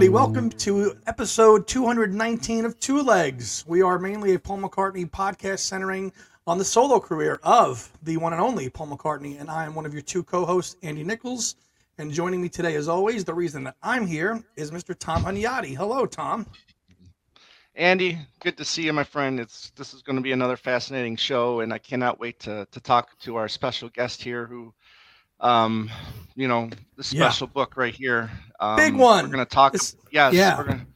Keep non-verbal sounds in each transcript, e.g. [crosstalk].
Everybody. Welcome to episode 219 of Two Legs. We are mainly a Paul McCartney podcast centering on the solo career of the one and only Paul McCartney, and I am one of your two co-hosts, Andy Nichols. And joining me today, as always, the reason that I'm here is Mr. Tom Hunyadi. Hello, Tom. Andy, good to see you, my friend. It's this is going to be another fascinating show, and I cannot wait to to talk to our special guest here, who, um, you know, the Yeah. special book right here. Um, Big one. We're going to talk. This- yes, yeah. we're going to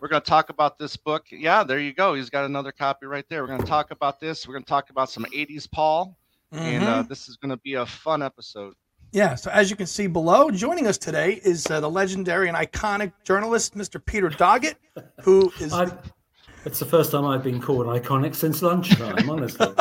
we're going to talk about this book. Yeah, there you go. He's got another copy right there. We're going to talk about this. We're going to talk about some '80s Paul, and uh, Mhm. this is going to be a fun episode. yeah, so as you can see below, joining us today is uh, the legendary and iconic journalist, Mr. Peter Doggett, who is [laughs] I, it's the first time I've been called iconic since lunchtime, honestly. [laughs]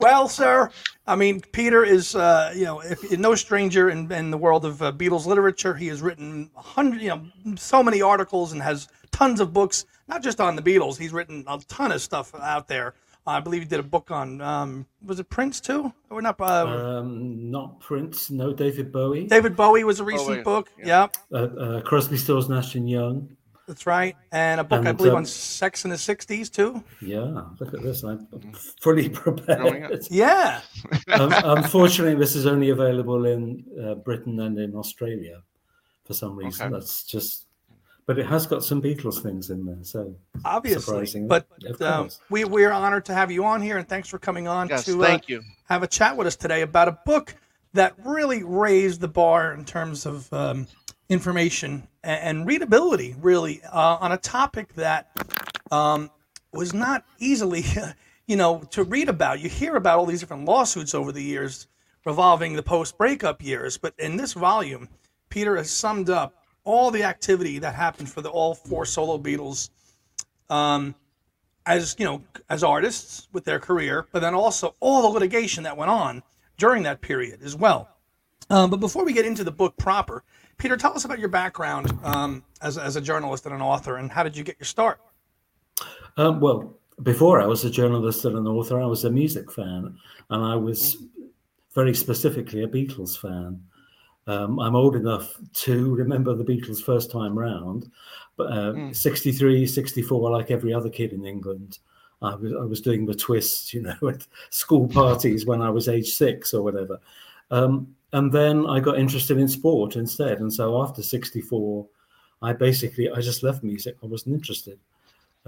well, sir. I mean, Peter is, uh, you know, if, no stranger in, in the world of uh, Beatles literature. He has written hundred, you know, so many articles and has tons of books, not just on the Beatles. He's written a ton of stuff out there. I believe he did a book on, um, was it Prince too? Or not? Uh, Um, not Prince, no David Bowie. David Bowie was a recent Bowie, book. yeah. Yeah, Uh, uh, Crosby, Stills, Nash and Young. That's right. And a book, I believe, um, on sex in the 60s too. Yeah, look at this. I'm fully [laughs] prepared. Yeah. [laughs] um, unfortunately, this is only available in uh, Britain and in Australia for some reason. Okay. That's just, but it has got some Beatles things in there. So Obviously. Surprisingly. But um, we, we're honored to have you on here, and thanks for coming on Yes, to uh, you. have a chat with us today about a book that really raised the bar in terms of um, information and, and readability, really, uh, on a topic that um, was not easily, [laughs] you know, to read about. You hear about all these different lawsuits over the years revolving the post-breakup years, but in this volume, Peter has summed up all the activity that happened for the all four solo Beatles um, as you know as artists with their career, but then also all the litigation that went on during that period as well. Um, but before we get into the book proper, Peter, tell us about your background um, as, as a journalist and an author, and how did you get your start? Um, well, before I was a journalist and an author, I was a music fan, and I was very specifically a Beatles fan. Um, I'm old enough to remember the Beatles' first time round, but uh, Mm. 63, 64, like every other kid in England. I was, I was doing the twist, you know, [laughs] at school parties when I was age six or whatever. Um, and then I got interested in sport instead. And so after 64, I basically, I just left music. I wasn't interested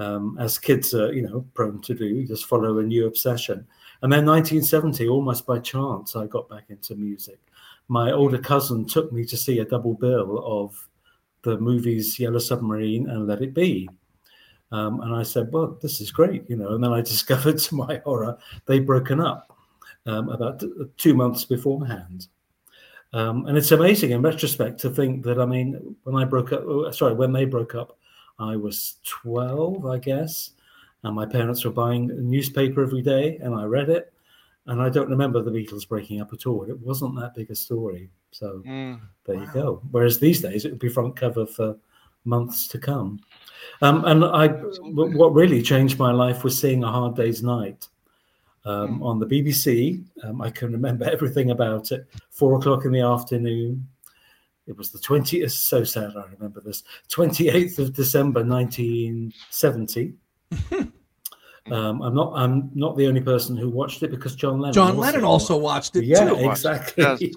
um, as kids are, you know, prone to do, just follow a new obsession. And then 1970, almost by chance, I got back into music. My older cousin took me to see a double bill of the movies Yellow Submarine and Let It Be. Um, and I said, well, this is great, you know. And then I [laughs] discovered to my horror, they'd broken up um, about two months beforehand. Um, and it's amazing in retrospect to think that, I mean, when I broke up, oh, sorry, when they broke up, I was 12, I guess, and my parents were buying a newspaper every day, and I read it. And I don't remember the Beatles breaking up at all. It wasn't that big a story. So Mm. there you go. Whereas these days, it would be front cover for months to come. Um, and I, what really changed my life was seeing A Hard Day's Night um, Mm. on the BBC. Um, I can remember [laughs] everything about it. Four o'clock in the afternoon. It was the 20th, so sad I remember this, 28th of December 1970. [laughs] um, I'm not I'm not the only person who watched it because John Lennon John Lennon also watched it yeah, too. watched [laughs] it, exactly.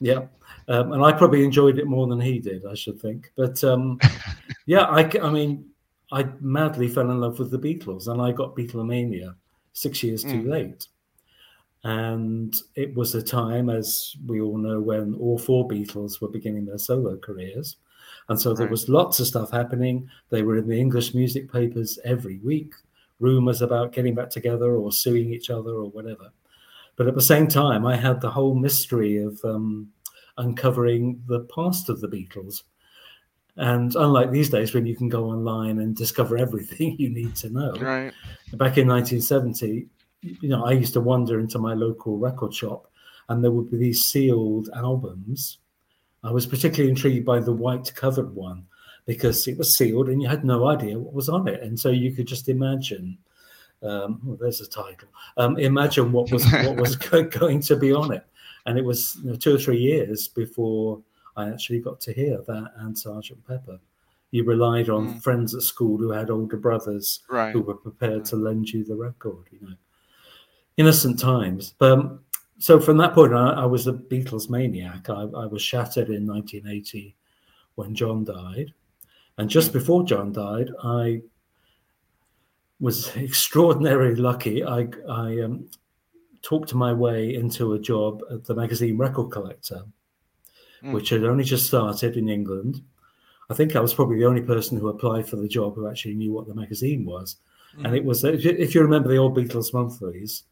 yeah. Um, and I probably enjoyed it more than he did, I should think. But um, yeah, I mean, I madly fell in love with the Beatles and I got Beatlemania six years too Mm. late. And it was a time, as we all know, when all four Beatles were beginning their solo careers. And so there Right. was lots of stuff happening. They were in the English music papers every week, rumors about getting back together or suing each other or whatever. But at the same time, I had the whole mystery of um, uncovering the past of the Beatles. And unlike these days, when you can go online and discover everything [laughs] you need to know, Right. back in 1970, you know, I used to wander into my local record shop and there would be these sealed albums. I was particularly intrigued by the white covered one because it was sealed and you had no idea what was on it. And so you could just imagine, um, oh, there's a title, um, imagine what was what was [laughs] going to be on it. And it was you know, two or three years before I actually got to hear that and Sergeant Pepper. You relied on Mm. friends at school who had older brothers Right. who were prepared to lend you the record. You know, innocent times. But um, so from that point, I, I was a Beatles maniac. I, I was shattered in 1980 when John died, and just Mm. before John died, I was extraordinarily lucky. I I um, talked my way into a job at the magazine Record Collector, Mm. which had only just started in England. I think I was probably the only person who applied for the job who actually knew what the magazine was. And it was, if you, remember the old Beatles monthlies,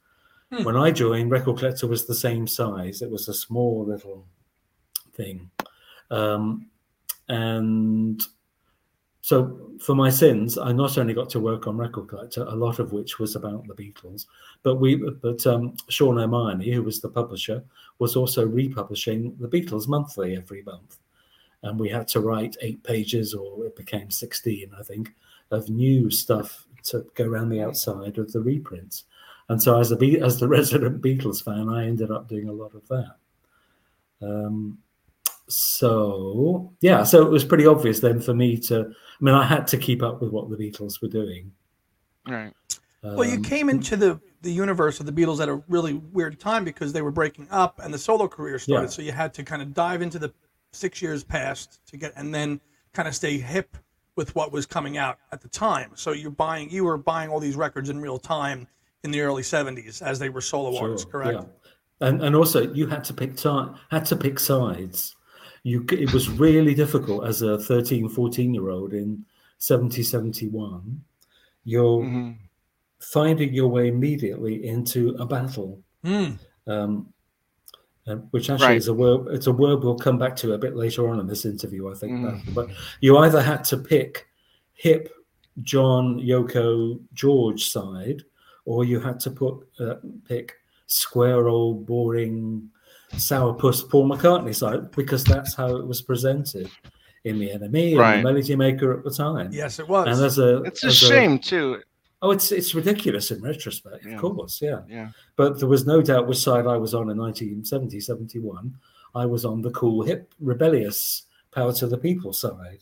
Hmm. when I joined, Record Collector was the same size. It was a small little thing. Um, and so for my sins, I not only got to work on Record Collector, a lot of which was about the Beatles, but we, but um, Sean O'Mahony, who was the publisher, was also republishing the Beatles monthly every month, and we had to write eight pages, or it became sixteen, I think, of new stuff to go around the outside of the reprints. And so, as Be- as the [laughs] resident Beatles fan, I ended up doing a lot of that. Um, so yeah, so it was pretty obvious then for me to. I mean, I had to keep up with what the Beatles were doing. Right. Well, you Um, came into the the universe of the Beatles at a really weird time because they were breaking up and the solo career started. Yeah. So you had to kind of dive into the six years past to get, and then kind of stay hip with what was coming out at the time. So you're buying, you were buying all these records in real time in the early '70s as they were solo artists, correct? Yeah. And and also you had to pick time, had to pick sides. You it was really difficult as a 13, 14 year old in 70, 71. You're Mhm. finding your way immediately into a battle. Mm. um, uh, which actually Right. is a word. It's a word we'll come back to a bit later on in this interview, I think. Mm. But you either had to pick hip John, Yoko, George side, or you had to put uh, pick square old boring sourpuss Paul McCartney side because that's how it was presented in the NME and the Melody Maker at the time. Yes, it was. And as a It's a as shame too. oh, it's it's ridiculous in retrospect, Yeah. of course, yeah Yeah. but there was no doubt which side I was on in 1970, 71. I was on the cool, hip, rebellious, power to the people side.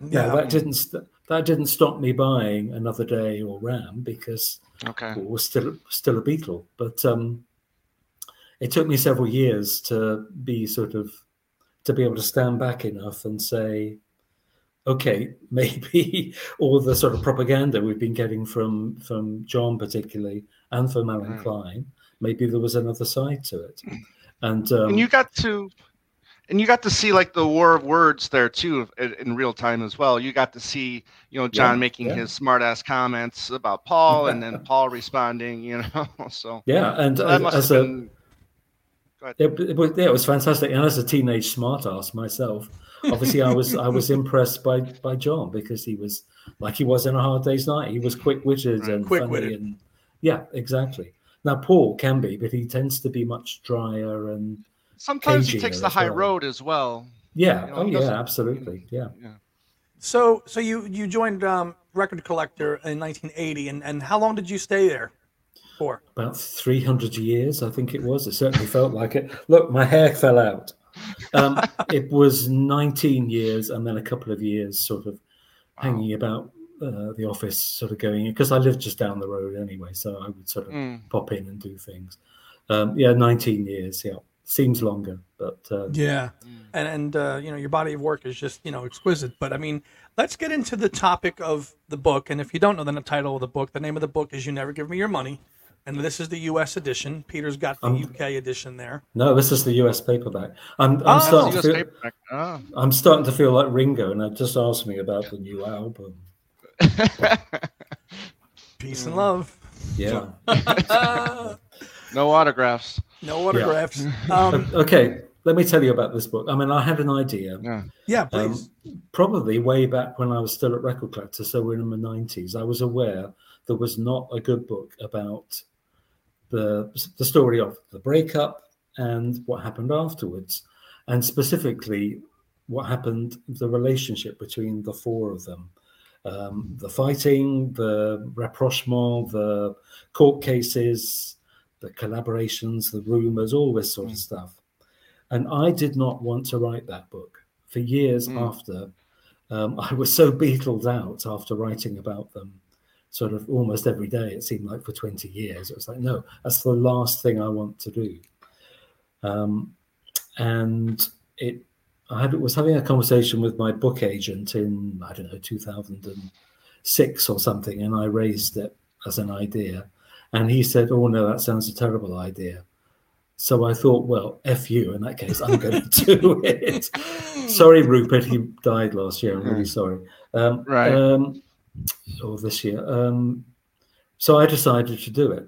yeah. Now, that didn't st- that didn't stop me buying another day or Ram because Okay. Paul was still still a Beatle. But um, it took me several years to be sort of to be able to stand back enough and say, okay, [laughs] maybe all the sort of propaganda we've been getting from from John particularly and from Allen Right. Klein, maybe there was another side to it. And, um, and you got to and you got to see like the war of words there too in, in real time as well you got to see you know john Yeah, making yeah. his smart ass comments about paul and then paul responding [laughs] you know so yeah, and so that must as have a been It, it, was, yeah, it was fantastic. And as a teenage smartass myself, obviously I was I was [laughs] impressed by by John because he was like he was in a hard day's night. He was quick witted Right. and Quick-witted. funny and yeah, exactly. Now Paul can be, but he tends to be much drier and sometimes he takes the high well. road as well yeah, You know, oh yeah, absolutely, yeah. yeah So, so you you joined um, Record Collector in 1980, and and how long did you stay there for? About three hundred years, I think it was. It certainly felt like it. Look, my hair fell out. Um, [laughs] it was nineteen years, and then a couple of years, sort of hanging about uh, the office, sort of going because I lived just down the road anyway, so I would sort of Mm. pop in and do things. Um, yeah, 19 years. Yeah, seems longer, but uh, Yeah, and and uh, you know your body of work is just you know exquisite. But I mean, let's get into the topic of the book. And if you don't know the title of the book, the name of the book is "You Never Give Me Your Money," and this is the U.S. edition. Peter's got the Um, U.K. edition there. no, this is the US paperback. I'm, I'm Oh, starting. US To feel, paperback. Oh. I'm starting to feel like Ringo, and I just asked me about the new album. [laughs] Peace Mm. and love. Yeah. [laughs] no autographs No autographs. [laughs] Um, okay, let me tell you about this book. I mean, I had an idea. yeah yeah, Um, please. probably way back when I was still at Record Collector, so we're in the nineties. I was aware there was not a good book about the the story of the breakup and what happened afterwards, and specifically what happened the relationship between the four of them. Um, the fighting, the rapprochement, the court cases, the collaborations, the rumors, all this sort of stuff. And I did not want to write that book for years Mm. after. Um, [laughs] I was so beetled out after writing about them, sort of almost every day. It seemed like for 20 years. It was like, no, that's the last thing I want to do. Um, and it, I had, was having a conversation with my book agent in, I don't know, 2006 or something, and I raised it as an idea. And he said, Oh, no, that sounds a terrible idea. So I thought, well, F you. In that case, I'm going [laughs] to do it. sorry, Rupert. He died last year. I'm really sorry. Um, Right. Um, or this year. Um, so I decided to do it.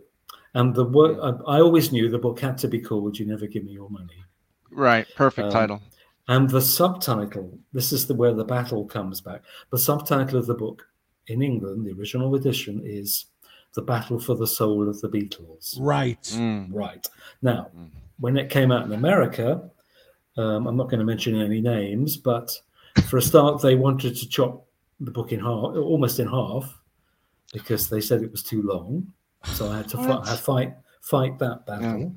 And the work, I, I always knew the book had to be called You Never Give Me Your Money. Right. Perfect Um, title. And the subtitle, this is the where the battle comes back. The subtitle of the book in England, the original edition, is The Battle for the Soul of the Beatles. Right. Mm. Right. Now, Mm. when it came out in America, um, I'm not going to mention any names, but for a start, they wanted to chop the book in half, almost in half, because they said it was too long. So I had to What? fi- I fight fight that battle. Yeah.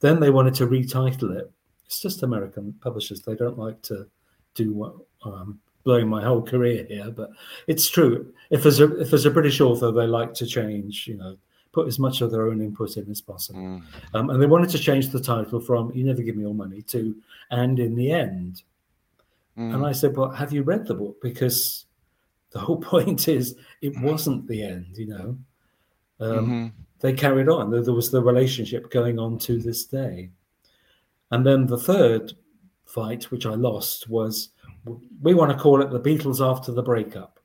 Then they wanted to retitle it. It's just American publishers; they don't like to do what um, blowing my whole career here, but it's true. If there's a if there's a British author, they like to change. You know, put as much of their own input in as possible. Mm. Um, and they wanted to change the title from "You Never Give Me Your Money" to "And in the End." Mm. And I said, "Well, have you read the book? Because the whole [laughs] point is it wasn't the end. You know, um, Mhm. they carried on. There, there was the relationship going on to this day. And then the third fight, which I lost, was we want to call it the Beatles after the breakup.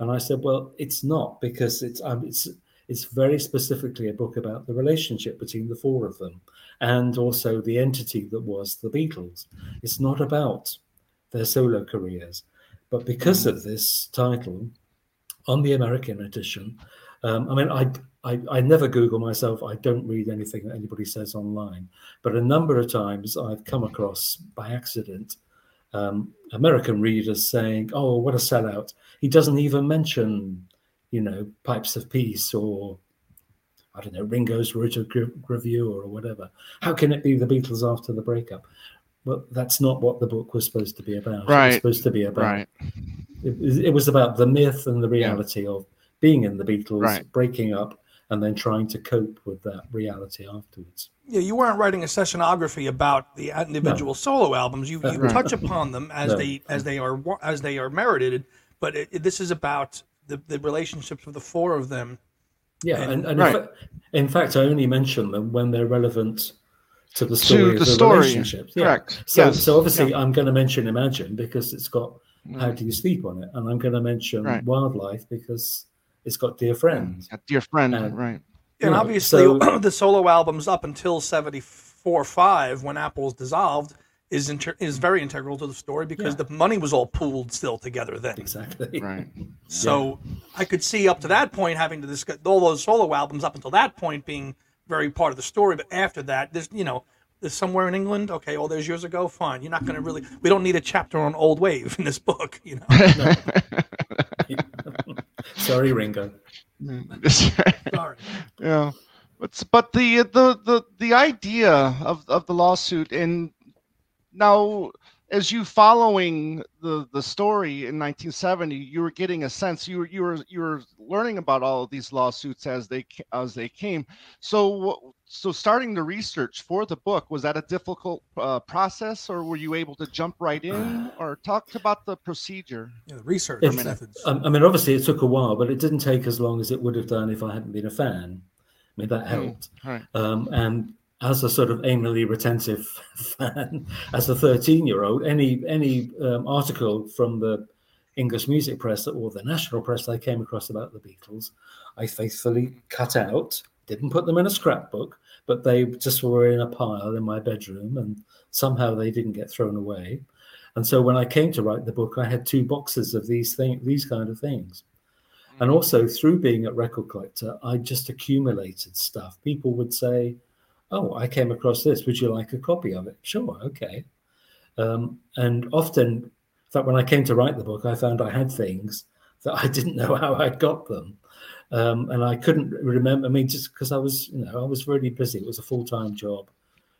And I said, well, it's not because it's um, it's it's very specifically a book about the relationship between the four of them and also the entity that was the Beatles. It's not about their solo careers. But because of this title, on the American edition, um, I mean, I, I I never Google myself. I don't read anything that anybody says online. But a number of times I've come across by accident um, American readers saying, "Oh, what a sellout! He doesn't even mention, you know, Pipes of Peace or." I don't know, Ringo's Rotor Review or whatever. How can it be the Beatles after the breakup? Well, that's not what the book was supposed to be about. It was Right. supposed to be about Right. it, it was about the myth and the reality of being in the Beatles, Right. breaking up, and then trying to cope with that reality afterwards. Yeah, you weren't writing a sessionography about the individual solo albums. You, you Right. touch upon them as No. they as they are as they are merited, but it, it- this is about the, the relationships of the four of them. Yeah, And- and, and Right. in, fa- in fact, I only mention them when they're relevant to the story the of the story, relationships. Yeah. correct. So, Yes. so obviously, I'm going to mention Imagine because it's got How Mm. Do You Sleep on it, and I'm going to mention Right. Wildlife because it's got Dear Friend. A dear friend, And- right? And Yeah, obviously, so- [clears throat] the solo albums up until seventy four five, when Apple's dissolved, is inter- is very integral to the story because Yeah. the money was all pooled still together then. Exactly. Right. [laughs] So I could see up to that point having to discuss all those solo albums up until that point being very part of the story. But after that, there's you know, there's somewhere in England. Okay, all those years ago, fine. You're not going to really. We don't need a chapter on old wave in this book. You know. [laughs] [laughs] Sorry, Ringo. [laughs] Sorry. yeah but but the the the the idea of of the lawsuit and now as you following the the story in 1970 you were getting a sense you were you were you were learning about all of these lawsuits as they as they came so so starting the research for the book was that a difficult uh, process or were you able to jump right in or talk about the procedure Yeah, the research If- methods. Um, I mean, obviously, it took a while, but it didn't take as long as it would have done if I hadn't been a fan. I mean, that helped. right Um, and as a sort of anally retentive [laughs] fan, as a 13 year old, any any um, article from the English music press or the national press I came across about the Beatles, I faithfully cut out, didn't put them in a scrapbook, but they just were in a pile in my bedroom and somehow they didn't get thrown away. And so when I came to write the book, I had two boxes of these thing, these kind of things. And also through being a record collector, I just accumulated stuff. People would say, "Oh, I came across this. Would you like a copy of it?" Sure, okay. Um, and often, in fact, when I came to write the book, I found I had things that I [laughs] didn't know how I'd got them, um, and I couldn't remember. I mean, just because I was, you know, I was really busy. It was a full time job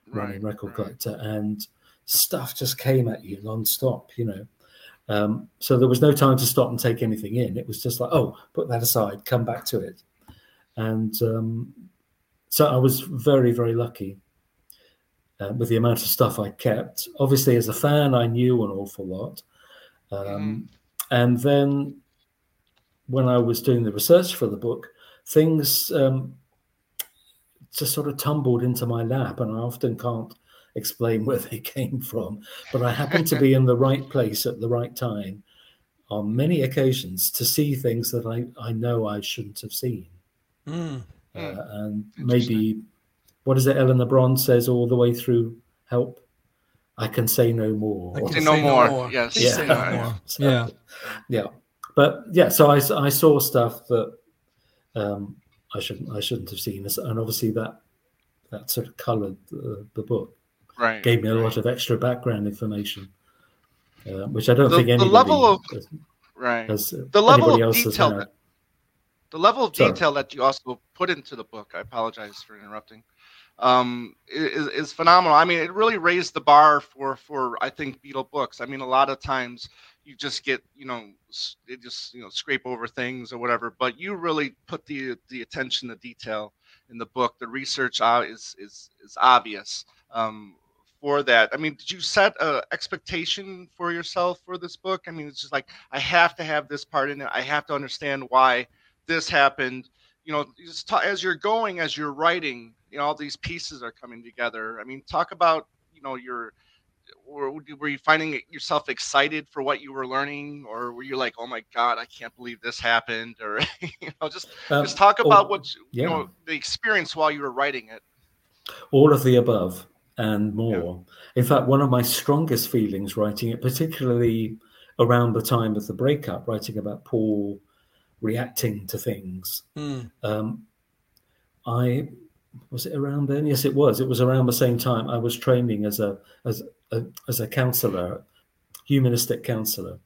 running right record right. collector, and stuff just came at you non-stop, you know. Um, so there was no time to stop and take anything in. It was just like, oh, put that aside, come back to it. And um, so I was very, very lucky uh, with the amount of stuff I kept. Obviously, as a fan, I knew an awful lot. Um, mm. And then when I was doing the research for the book, things um, just sort of tumbled into my lap, and I often can't explain [laughs] where they came from. But I happened to be in the right place at the right time on many occasions to see things that I, I know I shouldn't have seen. Mm. Uh, and maybe, what is it, Eleanor Bron says all the way through Help? I can say no more. I can say no, say more. no more. Yes. Yeah. No more. [laughs] So, yeah. Yeah. But yeah, so I, I saw stuff that um, I shouldn't I shouldn't have seen, and obviously that that sort of coloured the, the book right, gave me a right. lot of extra background information, uh, which I don't the, think anybody the level of has, right has, the level of detail that, the level of Sorry. detail that you also put into the book. I apologize for interrupting. Um, is, is phenomenal. I mean, it really raised the bar for for I think Beatle books. I mean, a lot of times you just get you know they just you know scrape over things or whatever, but you really put the the attention to detail in the book. The research uh, is is is obvious. Um, for that? I mean, did you set a expectation for yourself for this book? I mean, it's just like I have to have this part in it. I have to understand why this happened. You know, as you're going, as you're writing, you know, all these pieces are coming together. I mean, talk about you know your. Or were you finding yourself excited for what you were learning, or were you like, "Oh my God, I can't believe this happened," or [laughs] you know, just Um, just talk about what you yeah. know the experience while you were writing it. all of the above and more. In fact, one of my strongest feelings writing it, particularly around the time of the breakup, writing about Paul reacting to things. Mm. Um, I was it around then? Yes, it was. It was around the same time I was training as a as a, as a counselor, humanistic counselor.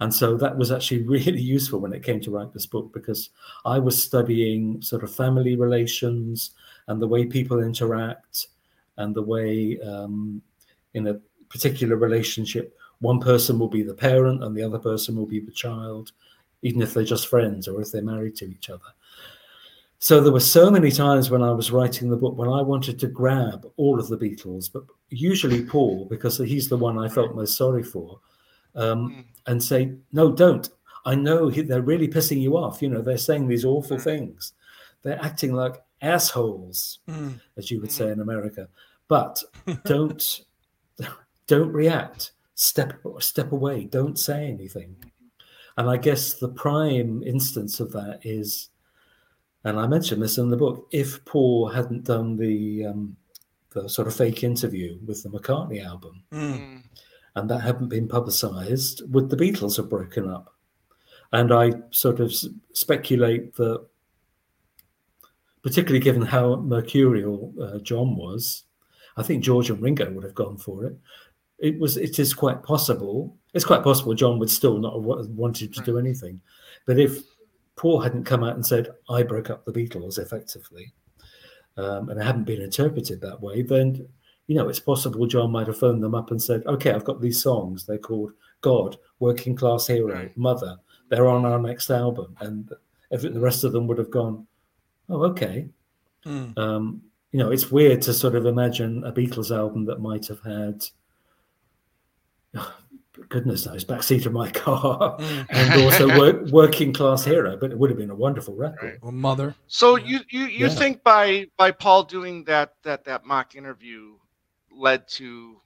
And so that was actually [laughs] really useful when it came to write this book because I was studying sort of family relations and the way people interact and the way um, in a particular relationship, one person will be the parent and the other person will be the child, even if they're just friends or if they're married to each other. So there were so many times when I was writing the book when I wanted to grab all of the Beatles, but usually Paul, because he's the one I felt most sorry for, um, and say, "No, don't. I know he- they're really pissing you off. You know, they're saying these awful things. They're acting like assholes, Mm. as you would say in America. But don't [laughs] don't react. Step step away. Don't say anything. And I guess the prime instance of that is, and I mentioned this in the book, if Paul hadn't done the um, the sort of fake interview with the McCartney album, Mm. and that hadn't been publicized, would the Beatles have broken up? And I sort of speculate that, particularly given how mercurial uh, John was, I think George and Ringo would have gone for it. It was. It is quite possible. It's quite possible John would still not have wanted to do anything, but if Paul hadn't come out and said, "I broke up the Beatles," effectively, um, and it hadn't been interpreted that way, then you know it's possible John might have phoned them up and said, "Okay, I've got these songs. They're called God, Working Class Hero, Right. Mother. They're on our next album," and every, the rest of them would have gone, "Oh, okay." Mm. Um, you know, it's weird to sort of imagine a Beatles album that might have had, goodness knows, backseat of my [laughs] car, Mm. and also [laughs] work, working class hero. But it would have been a wonderful record. Right. Well, mother. So Yeah. you you you Yeah. think by by Paul doing that that that mock interview led to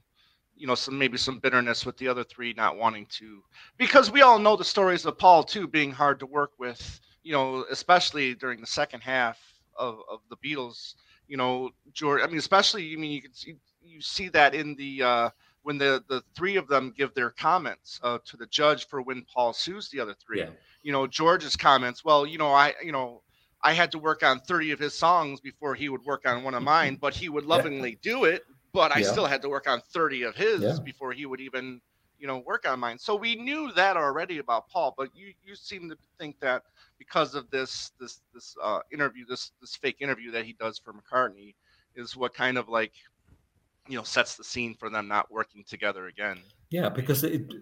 you know some maybe some bitterness with the other three not wanting to because we all know the stories of Paul too being hard to work with you know especially during the second half of, of the Beatles you know George I mean especially I mean you can see you see that in the uh when the the three of them give their comments uh, to the judge for when Paul sues the other three Yeah. you know George's comments well you know I you know I had to work on 30 of his songs before he would work on one of mine, but he would [laughs] lovingly do it. But I Yeah. still had to work on 30 of his Yeah. before he would even, you know, work on mine. So we knew that already about Paul, but you you seem to think that because of this this this uh, interview, this this fake interview that he does for McCartney, is what kind of like you know sets the scene for them not working together again. Yeah, because it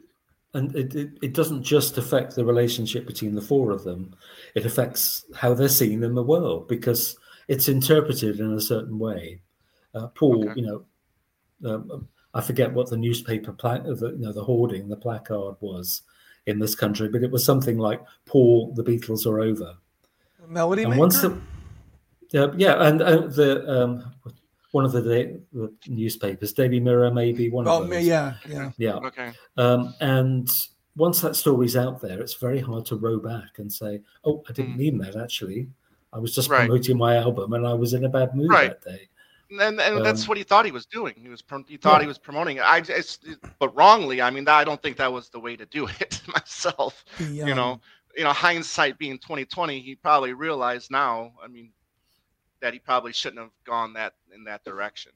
and it, it, it doesn't just affect the relationship between the four of them; it affects how they're seen in the world because it's interpreted in a certain way. Uh, Paul, Okay. you know, um, I forget what the newspaper pla- the, you know, the hoarding, the placard was in this country, but it was something like "Paul, the Beatles are over." Melody and maker. once the yeah, yeah, and uh, the um, one of the, the newspapers, Daily Mirror, maybe one oh of those. yeah, yeah. yeah. Okay. Um, and once that story's out there, it's very hard to row back and say, "Oh, I didn't Mm. mean that. Actually, I was just Right. promoting my album, and I was in a bad mood Right. that day." And, and that's Um, what he thought he was doing. He was prom- he thought Yeah. he was promoting it. I just, but wrongly. I mean, I don't think that was the way to do [laughs] it myself. The, you know, you know, hindsight being 2020, he probably realized now. I mean, that he probably shouldn't have gone that in that direction.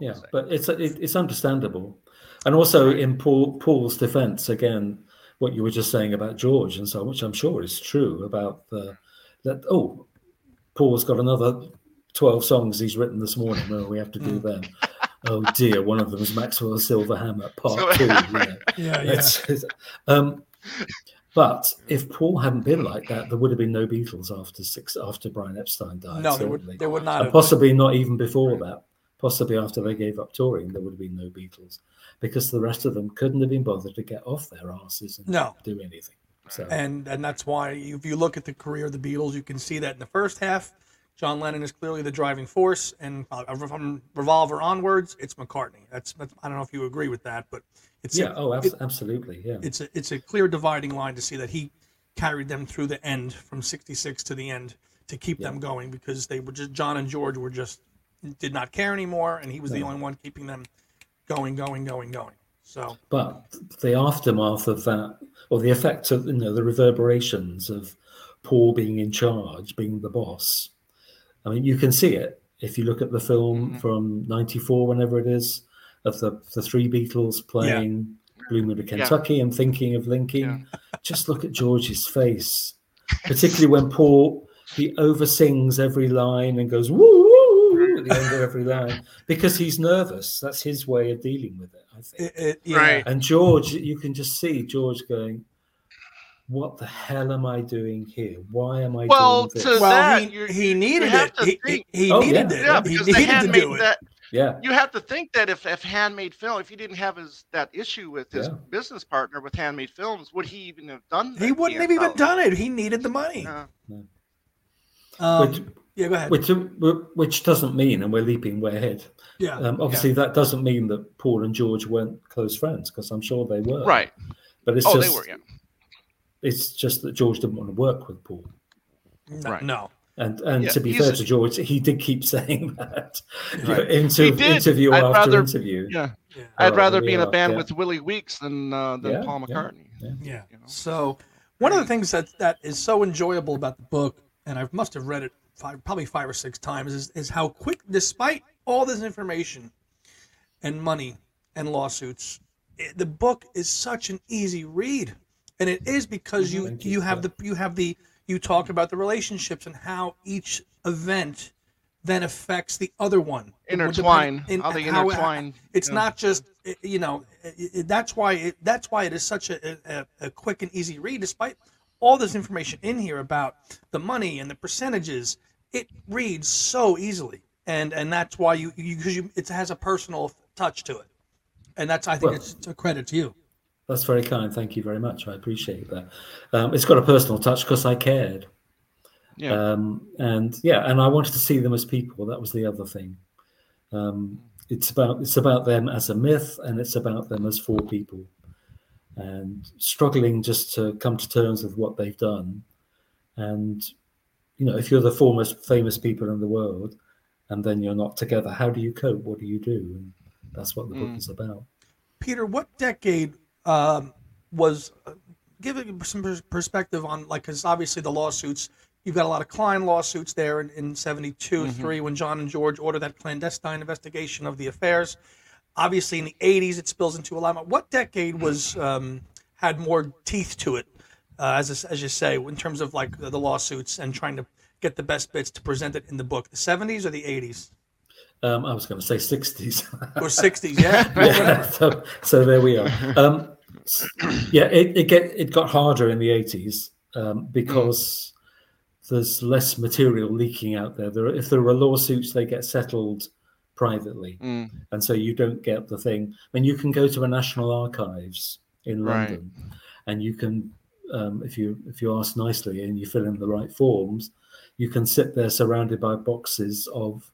I Yeah, but it's it, it's understandable, and also in Paul Paul's defense, again, what you were just saying about George and so on, which I'm sure is true about the that. Oh, Paul's got another twelve songs he's written this morning. Well, we have to do them. Oh dear, one of them is Maxwell Silver Hammer Part [laughs] Two. You know. yeah, yeah. It's- [laughs] it's- um, but if Paul hadn't been like that, there would have been no Beatles after six after Brian Epstein died. no, there would there would not and possibly not even before that. Possibly after they gave up touring, there would have been no Beatles because the rest of them couldn't have been bothered to get off their asses and No. do anything. So and and that's why if you look at the career of the Beatles, you can see that in the first half, John Lennon is clearly the driving force, and uh, from Revolver onwards, it's McCartney. That's, that's I don't know if you agree with that, but it's yeah, a, oh, it- absolutely, yeah, it's a it's a clear dividing line to see that he carried them through the end from '66 to the end to keep them going because they were just John and George were just did not care anymore, and he was the only one keeping them going, going, going, going. So But the aftermath of that, or the effect of you know the reverberations of Paul being in charge, being the boss. I mean, you can see it if you look at the film Mhm. from '94, whenever it is, of the the three Beatles playing Blue Moon of Kentucky and thinking of linking. Just look at George's face, particularly when Paul he oversins every line and goes woo woo woo at the end of every line because he's nervous. That's his way of dealing with it. I think. it, it, yeah. Right. And George, you can just see George going, "What the hell am I doing here? Why am I Well, doing this?" to Well, that, he, he needed it. He, he, he Oh, needed yeah. it. yeah, he because the needed to handmade do it. that yeah, you have to think that if, if handmade film if he didn't have his that issue with his Yeah. business partner with handmade films would he even have done that? He wouldn't have even done it. He needed the money. Yeah. Um, which, yeah, go ahead. which which doesn't mean, and we're leaping way ahead. yeah, Um, obviously, that doesn't mean that Paul and George weren't close friends, because I'm sure they were. right But it's oh just they were yeah it's just that George didn't want to work with Paul. no, right. no. And and Yeah, to be fair to George, he did keep saying [laughs] that You know, Right. inter- He did. interview I'd after rather- interview. yeah Yeah. i'd rather be in a band yeah. with willie weeks than uh, than Yeah, paul yeah. mccartney Yeah. You know? So one of the things that that is so enjoyable about the book, and I must have read it five, probably five or six times, is, is how quick, despite all this information and money and lawsuits, it, the book is such an easy read, and it is because you Thank you, you. have the you have the you talk about the relationships and how each event then affects the other one. Intertwine in how they how- intertwine it's yeah. not just eh, eh, you know i- i- that's why it, that's why it is such a, a, a quick and easy read despite all this information in here about the money and the percentages. It reads so easily. And and that's why you you because you it has a personal touch to it. And that's i think Well- it's a credit to you That's very kind. Thank you very much. I appreciate that. Um, it's got a personal touch because I cared. yeah Um, and yeah, and I wanted to see them as people. That was the other thing. Um, it's about it's about them as a myth, and it's about them as four people, and struggling just to come to terms with what they've done. And you know, if you're the four most famous people in the world, and then you're not together, how do you cope? What do you do? And that's what the book Mm. is about. Peter, what decade um, was uh, give some perspective on like because obviously the lawsuits you've got a lot of Klein lawsuits there in, in 72 Mhm. 3 when John and George ordered that clandestine investigation of the affairs. Obviously in the 80s it spills into a lot. more- What decade was um, had more teeth to it, uh, as as you say, in terms of like the, the lawsuits and trying to get the best bits to present it in the book? The 70s or the 80s? Um, I was going to say 60s. or 60s, yeah. [laughs] yeah. So, so there we are. Um, [clears throat] yeah, it, it get it got harder in the 80s um, because mm. there's less material leaking out there. There, if there are lawsuits, they get settled privately, mm. and so you don't get the thing. I mean, you can go to a National Archives in London, right. and you can, um, if you if you ask nicely and you fill in the right forms, you can sit there surrounded by boxes of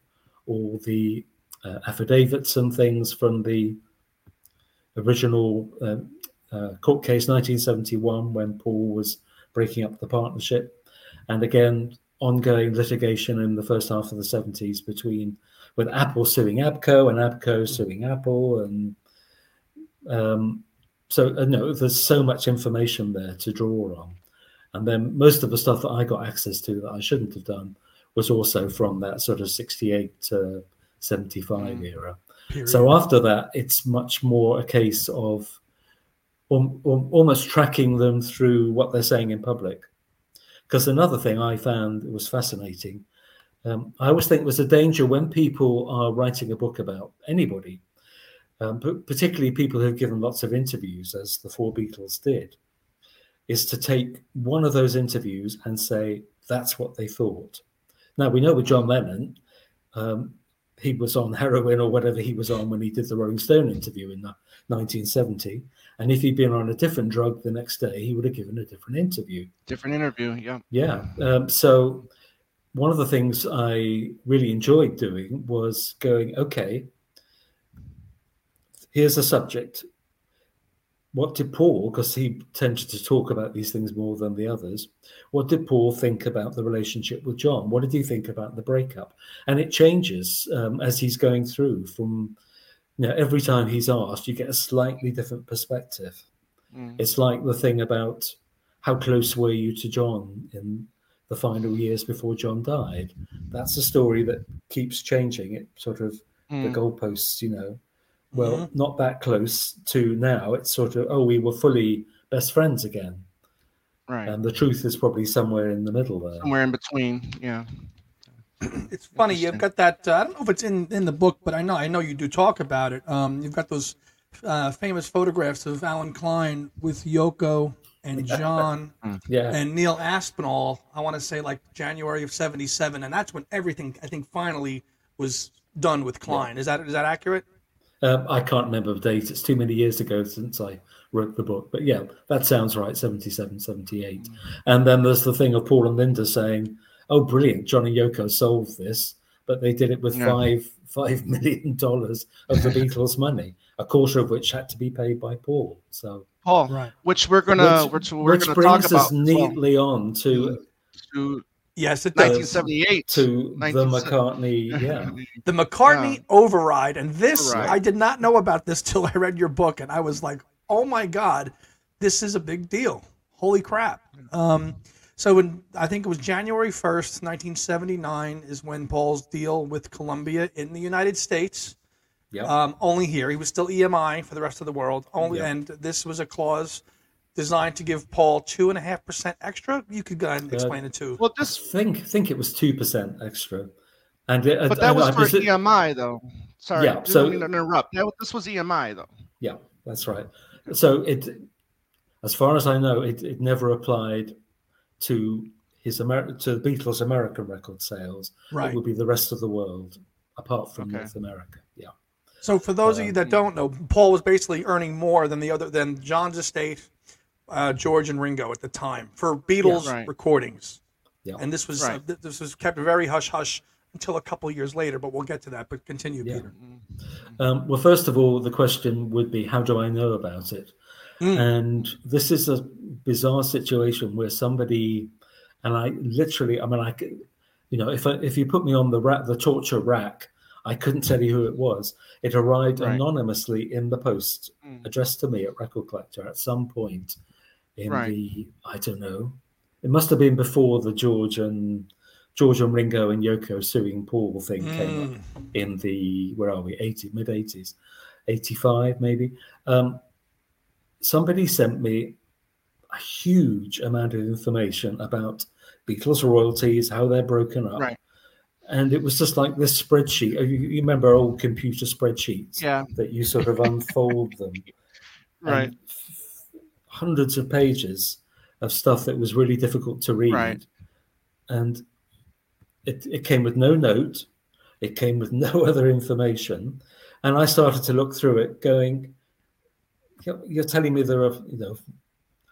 all the uh, affidavits and things from the original um, uh, court case 1971 when Paul was breaking up the partnership, and again ongoing litigation in the first half of the 70s between with Apple suing ABKCO and ABKCO suing Apple, and um, so uh, no, there's so much information there to draw on. And then most of the stuff that I got access to that I shouldn't have done was also from that sort of 68 to 75 mm. era. Period. So after that, it's much more a case of um, um, almost tracking them through what they're saying in public. Because another thing I found was fascinating, um, I always think there's a danger when people are writing a book about anybody, um, particularly people who've given lots of interviews, as the four Beatles did, is to take one of those interviews and say that's what they thought. Now we know with John Lennon, um, he was on heroin or whatever he was on when he did the Rolling Stone interview in the 1970. And if he'd been on a different drug the next day, he would have given a different interview. Different interview, yeah. Yeah. Um, so one of the things I really enjoyed doing was going, okay, here's a subject what did Paul, because he tended to talk about these things more than the others, what did Paul think about the relationship with John? What did he think about the breakup? And it changes um, as he's going through from, you know, every time he's asked, you get a slightly different perspective. Mm. It's like the thing about how close were you to John in the final years before John died? That's a story that keeps changing. It sort of, mm. the goalposts, you know, well, mm-hmm. not that close to now. It's sort of, oh, we were fully best friends again. Right. And the truth is probably somewhere in the middle there. Somewhere in between, yeah. [clears throat] It's funny you've got that. Uh, I don't know if it's in in the book, but I know I know you do talk about it. Um, you've got those uh, famous photographs of Allen Klein with Yoko and John hmm. yeah. and Neil Aspinall. I want to say like January of '77, and that's when everything I think finally was done with Klein. Yeah. Is that is that accurate? Um, I can't remember the date. It's too many years ago since I wrote the book. But yeah, that sounds right 77, 78. Mm. And then there's the thing of Paul and Linda saying, oh, brilliant, John and Yoko solved this. But they did it with yeah. five five [laughs] million dollars of the [laughs] Beatles' money, a quarter of which had to be paid by Paul. So Paul, right. which we're gonna which, which we're which gonna brings talk about us neatly well. on to to Yes, it does. 1978 to the McCartney, yeah, [laughs] the McCartney yeah. override. And this, I did not know about this till I read your book, and I was like, "Oh my god, this is a big deal! Holy crap!" Um, so, in, I think it was January 1st, 1979, is when Paul's deal with Columbia in the United States. Yep. Um, only here, he was still EMI for the rest of the world. Only, yep. and this was a clause designed to give Paul two and a half percent extra. You could go ahead and uh, explain uh, it too. Well, just think think it was two percent extra, and uh, but that was for EMI though. Sorry, yeah. So interrupt. That, this was EMI though. Yeah, that's right. So it, as far as I know, it, it never applied to his Amer- to the Beatles' American record sales. Right. It would be the rest of the world apart from okay. North America. Yeah. So for those um, of you that um, don't know, Paul was basically earning more than the other than John's estate uh, George and Ringo at the time for Beatles yeah, right. recordings. Yeah. And this was right. uh, this was kept very hush hush until a couple years later, but we'll get to that. But continue, yeah. Peter. Um, well, first of all, the question would be, how do I know about it? Mm. And this is a bizarre situation where somebody, and I literally, I mean, I, you know, if I, if you put me on the rack, the torture rack, I couldn't tell you who it was. It arrived right. anonymously in the post, mm. addressed to me at Record Collector at some point in right. the I don't know. It must have been before the George and George and Ringo and Yoko suing Paul thing mm. came up in the where are we 80 mid 80s 85 maybe um, somebody sent me a huge amount of information about Beatles royalties how they're broken up right. and it was just like this spreadsheet. Oh, you, you remember old computer spreadsheets? Yeah. That you sort of unfold them. [laughs] Right. And hundreds of pages of stuff that was really difficult to read. Right. And it, it came with no note, it came with [laughs] no other information. And I started to look through it going, you're, telling me there are, you know,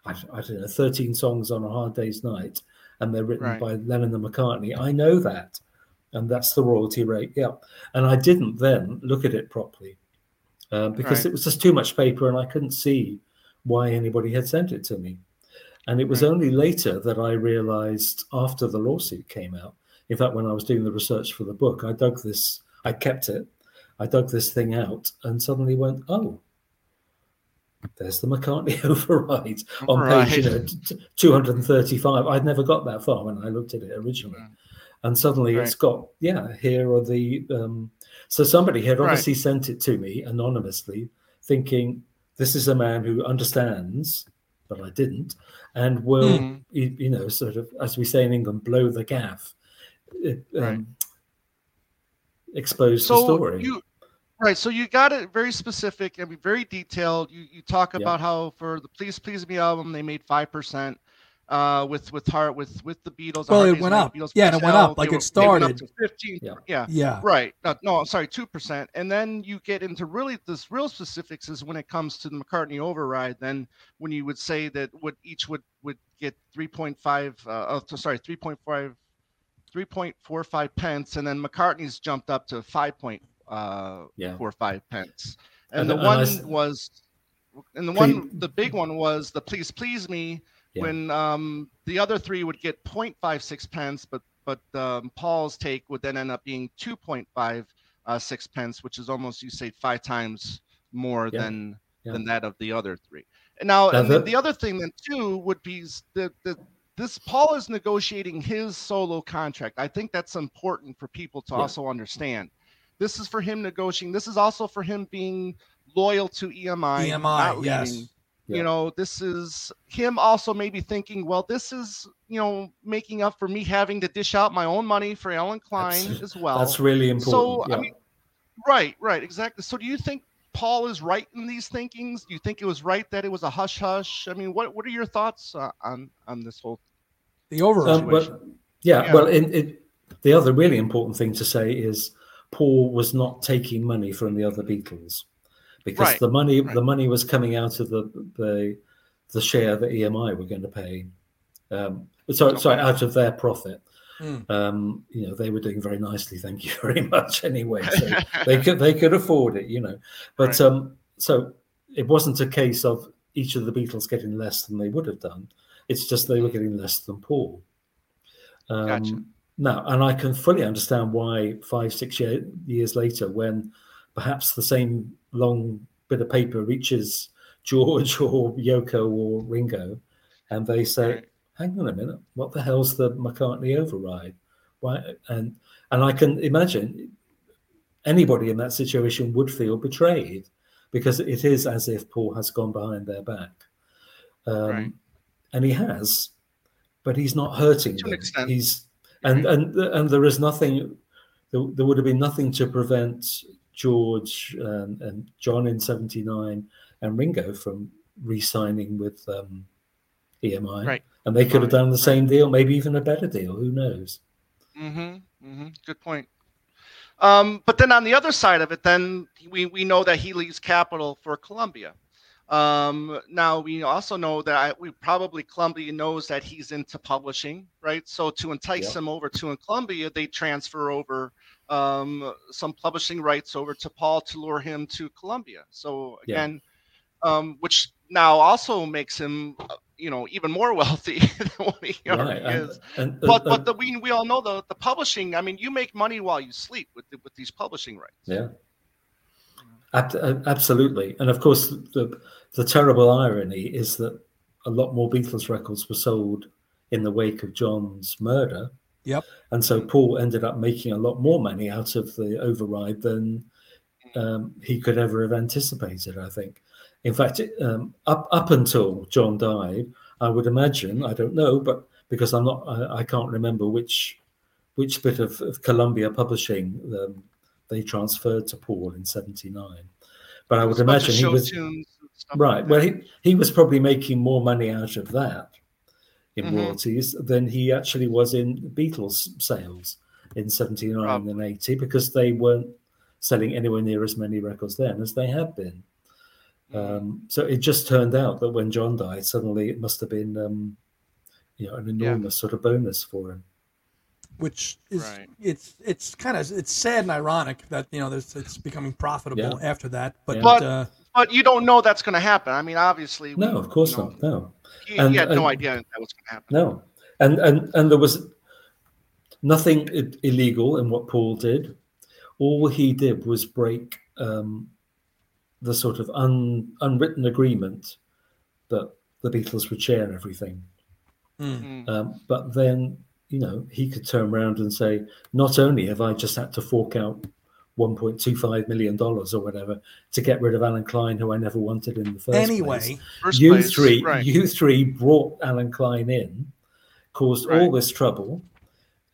I, I, don't know, 13 songs on a hard day's night, and they're written Right. by Lennon and McCartney. I know that. And that's the royalty rate. Yeah. And I didn't then look at it properly um, because Right. it was just too much paper and I couldn't see why anybody had sent it to me. And it was Right. only later that I realized after the lawsuit came out. In fact, when I was doing the research for the book, I dug this, I kept it, I dug this thing out and suddenly went, oh, there's the McCartney [laughs] override on page you know, Right. t- t- 235. I'd never got that far when I looked at it originally. Mm. And suddenly it's got, yeah, here are the. Um, so somebody had Right. obviously sent it to me anonymously, thinking this is a man who understands, but I didn't, and will, Mhm. you, you know, sort of, as we say in England, blow the gaff, um, Right. expose the story. you right so you got it very specific and very detailed you you talk Yeah. about how for the please please me album they made five percent uh with with heart with with the beatles Well, it went up. Beatles Yeah, it went up, like it started. to 15 Yeah. yeah Yeah. Right. No, no, sorry, two percent. And then you get into really this real specifics is when it comes to the McCartney override. Then when you would say that would each would would get three point five, uh, oh, sorry, 3.5, 3.45 pence, and then McCartney's jumped up to five point uh, Yeah. four five pence. And, And- the one was, and the Please- one, the big one was the please please me. Yeah. When um, the other three would get 0.56 pence, but but um, Paul's take would then end up being 2.5 uh, six pence, which is almost you say five times more Yeah. than Yeah. than that of the other three. And now, and then the- the other thing then too would be the the this Paul is negotiating his solo contract. I think that's important for people to Yeah. also understand. This is for him negotiating. This is also for him being loyal to EMI. EMI, not yes. leaving. Yeah. You know, this is him also maybe thinking, well, this is you know making up for me having to dish out my own money for Allen Klein That's- [laughs] as well. That's really important. So yeah. I mean, right, right, exactly. So do you think Paul is right in these thinkings? Do you think it was right that it was a hush hush? I mean, what what are your thoughts uh, on on this whole? The overall Um, well, situation. yeah, Yeah. well, in, it, the other really important thing to say is Paul was not taking money from the other Beatles because Right, the money right. the money was coming out of the the the share that EMI were going to pay. Um, so sorry, out of their profit. Mm. Um, you know, they were doing very nicely, thank you [laughs] very much. Anyway, so [laughs] they could they could afford it, you know. But Right. um, so it wasn't a case of each of the Beatles getting less than they would have done. It's just they were getting less than Paul. Um, Gotcha. Now, and I can fully understand why five, six year, years later, when perhaps the same long bit of paper reaches George [laughs] or Yoko or Ringo, and they say, "Hang on a minute, what the hell's the McCartney override?" Why? And and I can imagine anybody in that situation would feel betrayed because it is as if Paul has gone behind their back, um, Right. and he has, but he's not hurting To an them. extent. He's and and and there is nothing. There, there would have been nothing to prevent George and, and John in '79 and Ringo from re-signing with um, EMI, Right. and they could have done the same deal, maybe even a better deal. Who knows? Mm-hmm. Mm-hmm. Good point. Um, but then on the other side of it, then we, we know that he leaves Capitol for Columbia. Um, now we also know that I, we probably Columbia knows that he's into publishing, right? So to entice Yep. him over to Columbia, they transfer over um, some publishing rights over to Paul to lure him to Columbia. So Yeah. again, um, which now also makes him, uh, you know, even more [laughs] wealthy than what he already and, is and- but and- but the, we we all know the the publishing. I mean, you make money while you sleep with the, with these publishing rights. Yeah. Ab- absolutely. And of course, the, the terrible irony is that a lot more Beatles records were sold in the wake of John's murder. Yep. And so Paul ended up making a lot more money out of the override than um, he could ever have anticipated, I think. In fact, um, up, up until John died, I would imagine, I don't know, but because I'm not, I, I can't remember which which bit of, of Columbia Publishing um, they transferred to Paul in '79. But I would imagine he was right. Like well, he he was probably making more money out of that in Mhm. royalties than he actually was in Beatles sales in '79 Probably. and '80 because they weren't selling anywhere near as many records then as they had been. Um, so it just turned out that when John died, suddenly it must have been, um, you know, an enormous sort of bonus for him. Which is Right. it's it's kind of it's sad and ironic that you know there's, it's becoming profitable Yeah. after that. But, Yeah. But- uh, But you don't know that's going to happen. I mean, obviously, we- No, of course you know, not. No, He, And- he had no idea that was going to happen. no, and and and there was nothing illegal in what Paul did. All he did was break um, the sort of un, unwritten agreement that the Beatles would share everything. mm, Mm. Um, but then, you know, he could turn around and say, not only have I just had to fork out $1.25 million or whatever to get rid of Allen Klein, who I never wanted in the first place. anyway, First You place, three, right? you three brought Allen Klein in, caused all this trouble.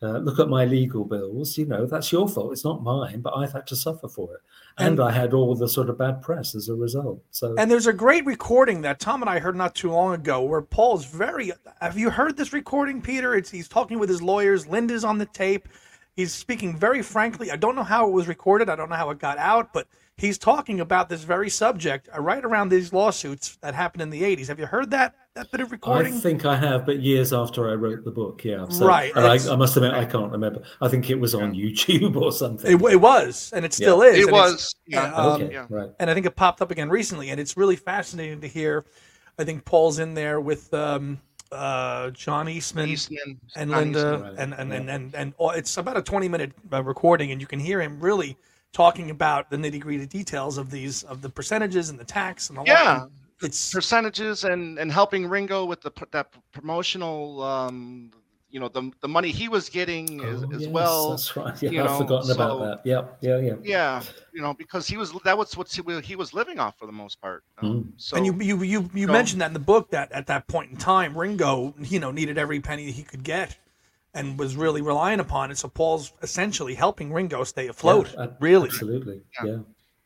Uh, look at my legal bills. You know that's your fault. It's not mine, but I've had to suffer for it, and, And- I had all the sort of bad press as a result. So and there's a great recording that Tom and I heard not too long ago where Paul's very. Have you heard this recording, Peter? It's he's talking with his lawyers. Linda's on the tape. He's speaking very frankly. I don't know how it was recorded. I don't know how it got out, but he's talking about this very subject uh, right around these lawsuits that happened in the 80s. Have you heard that that bit of recording? I think I have, but years after I wrote the book, yeah. So, Right, And I, I must admit, I can't remember. I think it was on YouTube or something. It, it was, and it still is. It was. Yeah. um, okay, yeah. right. and I think it popped up again recently, and it's really fascinating to hear. I think Paul's in there with um, uh, John Eastman, Eastman, and Scott Linda, Eastman. Right, and and, and yeah. and and it's about a twenty minute uh, recording, and you can hear him really talking about the nitty gritty details of these of the percentages and the tax and all. Yeah. that. it's percentages and and helping Ringo with the that promotional um you know the the money he was getting as, Oh, as yes, well That's right. Yeah, you I've know, forgotten about that. Yeah, yeah, yeah. yeah you know because he was that was what he was- he was living off for the most part um, Mm. so and you you you, you No. mentioned that in the book that at that point in time, Ringo, you know, needed every penny he could get, and was really relying upon it. So Paul's essentially helping Ringo stay afloat. Yeah, a- really. Absolutely. Yeah. Yeah.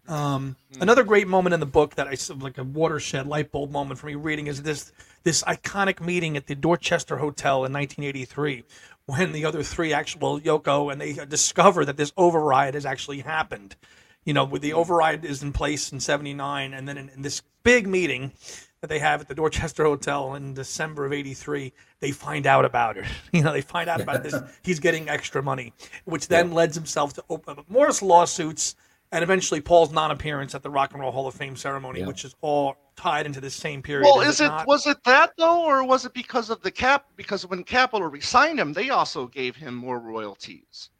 Um, Hmm. Another great moment in the book that I s- like a watershed light bulb moment for me reading is this this iconic meeting at the Dorchester Hotel in 1983 when the other three actual Yoko and they discover that this override has actually happened. You know, with the override is in place in 79 and then in, in this big meeting that they have at the Dorchester Hotel in December of 83, they find out about it. [laughs] You know, they find out about this. [laughs] He's getting extra money, which then lends himself to open up more lawsuits and eventually Paul's non-appearance at the Rock and Roll Hall of Fame ceremony, Yeah. which is all tied into this same period. well is it not? was it that though or was it because of the cap because when Capitol resigned him they also gave him more royalties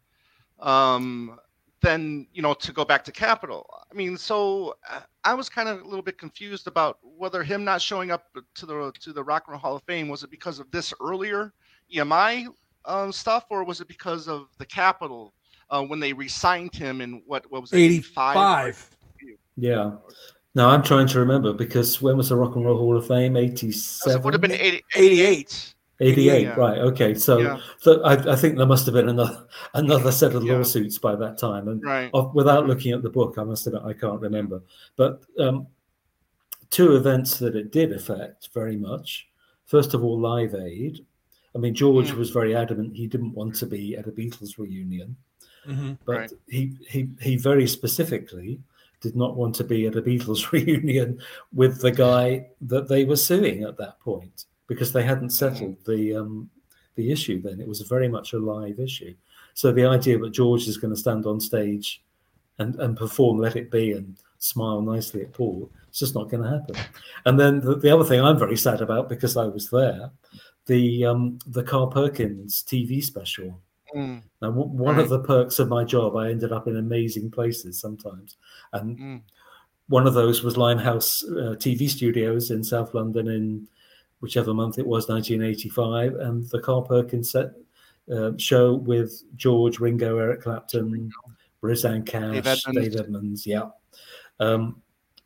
um than you know to go back to Capitol I mean so uh, I was kind of a little bit confused about whether him not showing up to the to the Rock and Roll Hall of Fame was it because of this earlier EMI um, stuff or was it because of the Capitol uh, when they resigned him in what what was it 85 85. Yeah. No, I'm trying to remember because when was the Rock and Roll Hall of Fame? 87? it would have been 80, 88. 88, Yeah. right. Okay. So, Yeah. so I, I think there must have been another another set of Yeah. lawsuits by that time. And right of- without looking at the book, I must admit I can't remember. But um, two events that it did affect very much. First of all, Live Aid. I mean, George Mm. was very adamant he didn't want to be at a Beatles reunion, Mhm. but Right. he, he he very specifically did not want to be at a Beatles [laughs] reunion with the guy that they were suing at that point because they hadn't settled the um, the issue. Then it was very much a live issue. So the idea that George is going to stand on stage and, and perform Let It Be and smile nicely at Paul, it's just not going to happen. And then the, the other thing I'm very sad about because I was there, the um, the Carl Perkins TV special. Mm, Now, w- one of the perks of my job, I ended up in amazing places sometimes, and mm. one of those was Limehouse uh, TV Studios in South London in whichever month it was, 1985, and the Carl Perkins set uh, show with George, Ringo, Eric Clapton, Rosanne Cash, Dave Edmunds. Dave Edmunds, yeah. Um,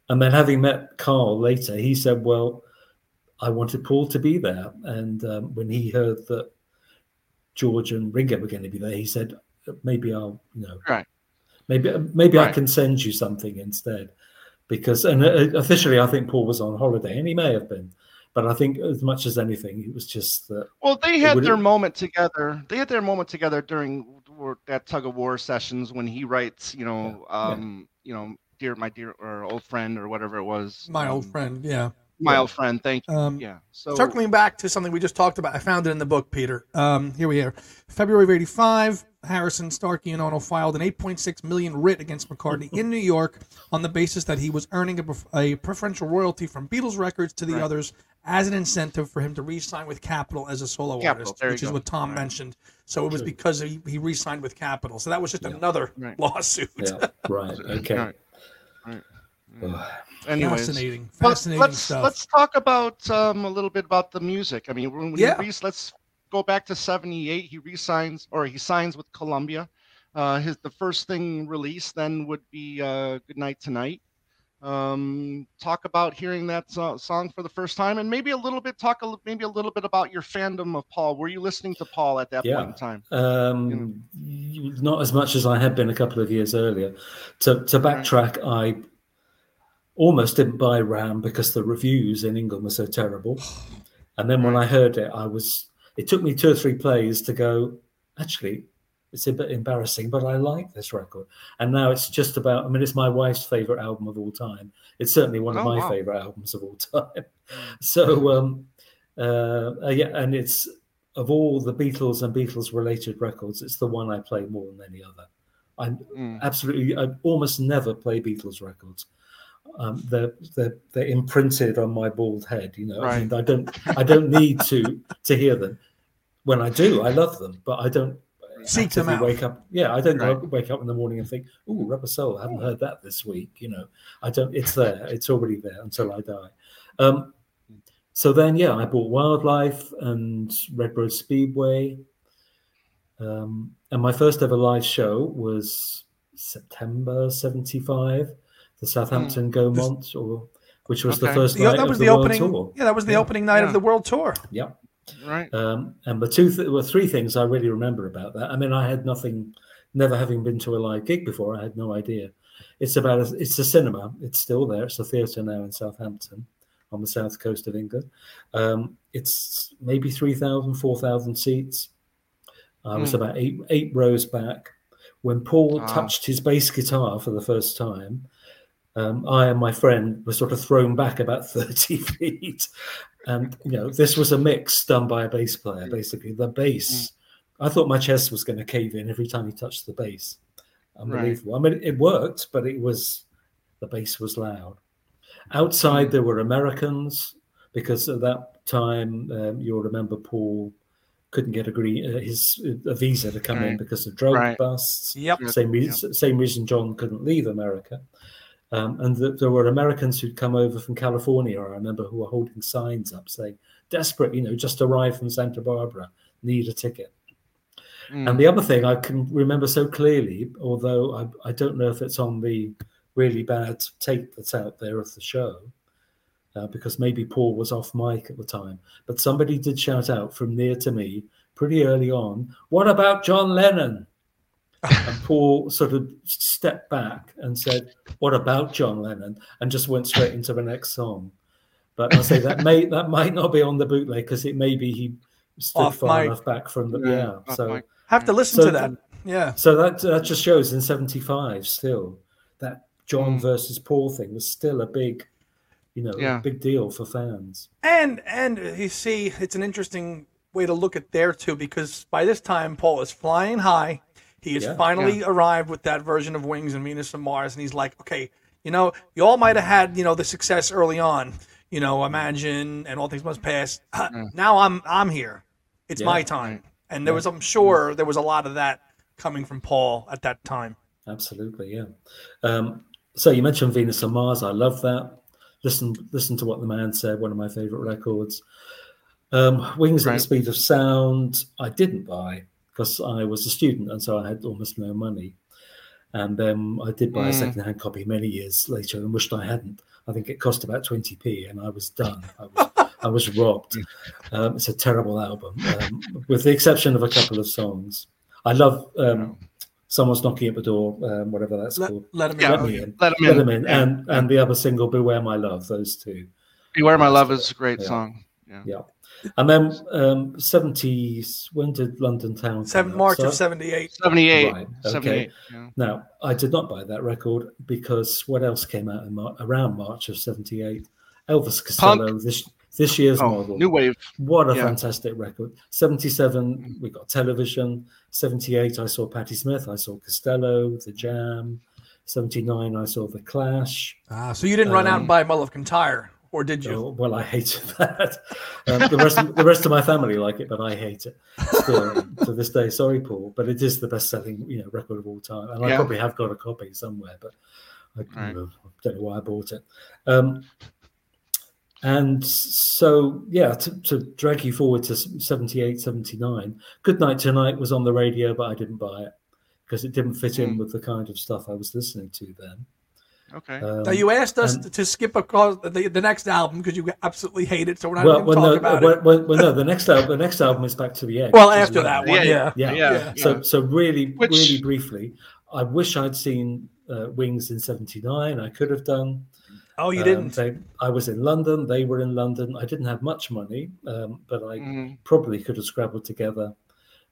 and then having met Carl later, he said, "Well, I wanted Paul to be there," and um, when he heard that George and Ringo were going to be there, he said, maybe I'll, you know, Right. maybe maybe I can send you something instead, because and uh, officially I think Paul was on holiday, and he may have been, but I think as much as anything, it was just that Well, they had their moment together. They had their moment together during that tug of war sessions when he writes, you know, Yeah, yeah. um, you know, dear my dear or old friend or whatever it was. My old um, friend, yeah. My Yeah. old friend. Thank you. Um, Yeah. So Circling back to something we just talked about, I found it in the book, Peter. Um, here we are. February of 85, Harrison, Starkey, and Ono filed an 8.6 million writ against McCartney in New York on the basis that he was earning a, pref- a preferential royalty from Beatles records to the Right. others as an incentive for him to re-sign with Capitol as a solo Capitol, artist, which is go. what Tom Right. mentioned. So it was because he, he re-signed with Capitol. So that was just Yeah. another Right. lawsuit. yeah, right, [laughs] okay. Right. Right. Anyways. Fascinating, fascinating let's stuff. let's talk about um, a little bit about the music. I mean, when, when Yeah. he re- let's go back to '78. He resigns or he signs with Columbia. Uh, his the first thing released then would be uh, "Good Night Tonight." Um, talk about hearing that so- song for the first time, and maybe a little bit talk a, li- maybe a little bit about your fandom of Paul. Were you listening to Paul at that Yeah. point in time? Um, not as much as I had been a couple of years earlier. To to backtrack, I almost didn't buy Ram because the reviews in England were so terrible. And then when I heard it, I was. It took me two or three plays to go. Actually, it's a bit embarrassing, but I like this record. And now it's just about. I mean, it's my wife's favorite album of all time. It's certainly one of Oh, my wow. favorite albums of all [laughs] time. So um, uh, yeah, and it's of all the Beatles and Beatles related records, it's the one I play more than any other. I Mm. absolutely, I almost never play Beatles records. Um, they're, they're they're imprinted on my bald head. You know, I, mean, I don't I don't need to to hear them. When I do, I love them, but I don't Seek them out. Wake up, yeah, I don't Right. wake up in the morning and think, "Oh, Rubber Soul, I haven't heard that this week." You know, I don't. It's there. It's already there until I die. Um, so then, yeah, I bought Wildlife and Red Rose Speedway. Um, and my first ever live show was September 75, the Southampton Gaumont, or which was the Okay. first The- night that of was the, the, world opening. tour. Yeah, that was the Yeah. opening night Yeah. of the world tour. Yeah. Right. Um, and the two, th- well, three things I really remember about that. I mean, I had nothing, never having been to a live gig before. I had no idea. It's about, a, it's a cinema. It's still there. It's a theatre now in Southampton on the south coast of England. Um, it's maybe 3,000, 4,000 seats. I was Hmm. about eight, eight rows back. When Paul Wow. touched his bass guitar for the first time, um, I and my friend were sort of thrown back about [laughs] 30 feet. And, you know, this was a mix done by a bass player, basically. The bass, I thought my chest was going to cave in every time he touched the bass. Unbelievable. I mean, it worked, but it was, the bass was loud. Outside, there were Americans, because at that time, um, you'll remember Paul couldn't get a, green, uh, his, a visa to come in because of drug Right. busts. Yep. Same reason, same reason John couldn't leave America. Um, and th- there were Americans who'd come over from California, I remember, who were holding signs up saying, desperate, you know, just arrived from Santa Barbara, need a ticket. Mm. And the other thing I can remember so clearly, although I, I don't know if it's on the really bad tape that's out there of the show, uh, because maybe Paul was off mic at the time, but somebody did shout out from near to me pretty early on, What about John Lennon? And Paul sort of stepped back and said, What about John Lennon? and just went straight into the next song. But I say that may that might not be on the bootleg because it may be he stood Off far mic. enough back from the Yeah, yeah. So mic. Have to listen So to that. Yeah. so that that just shows in '75 still that John Mm. versus Paul thing was still a big, you know, Yeah. a big deal for fans. And and you see, it's an interesting way to look at there too, because by this time Paul is flying high. He has Yeah. finally arrived with that version of Wings and Venus and Mars, and he's like, okay, you know, you all might have had you know the success early on, you know, Imagine and All Things Must Pass. [laughs] Now I'm I'm here. It's Yeah. my time. And there was, I'm sure, there was a lot of that coming from Paul at that time. Absolutely, yeah. Um, so you mentioned Venus and Mars. I love that. Listen, listen to what the man said. One of my favorite records. Um, Wings at Right. the Speed of Sound. I didn't buy because I was a student and so I had almost no money. And then I did buy a Mm. second-hand copy many years later and wished I hadn't. I think it cost about 20p and I was done. I was [laughs] I was robbed. Um, it's a terrible album, um, with the exception of a couple of songs. I love um, "Someone's Knocking at the Door," um, whatever that's Let, called. let him Yeah, in. me in. Let 'em Let in. them in, Yeah. and and the other single "Beware My Love." Those two. Beware My Love is a great Yeah. song. Yeah. Yeah. And then um, 70s, when did London Town come Seven, out? March So- of '78. 78. Right, okay. 78. Yeah. Now, I did not buy that record because what else came out in Mar- around March of 78? Elvis Costello, this this year's Oh, model. New Wave. What a yeah. fantastic record. 77, we got television. 78, I saw Patti Smith. I saw Costello, The Jam. 79, I saw The Clash. Ah, so you didn't run out and Um, buy a Mull of Kintyre, or did you? Oh, well, I hated [laughs] that. Um, the rest, of, the rest of my family like it, but I hate it still [laughs] to this day. Sorry, Paul, but it is the best-selling, you know, record of all time, and I probably have got a copy somewhere, but I Right. know, don't know why I bought it. Um, and so, yeah, to, to drag you forward to 78, 79, Good Night Tonight was on the radio, but I didn't buy it because it didn't fit in Hmm. with the kind of stuff I was listening to then. Okay. Um, now you asked us and- to skip across the, the next album because you absolutely hate it, so we're not well, going to well, talk no, about well, it. well, well, no. The next album, the next album is Back to the Egg. Well, which is after that one, Yeah, yeah. Yeah. Yeah. So, so really, Which- really briefly, I wish I'd seen uh, Wings in '79. I could have done. Oh, you Um, didn't. they, I was in London. They were in London. I didn't have much money, um, but I Mhm. probably could have scrabbled together.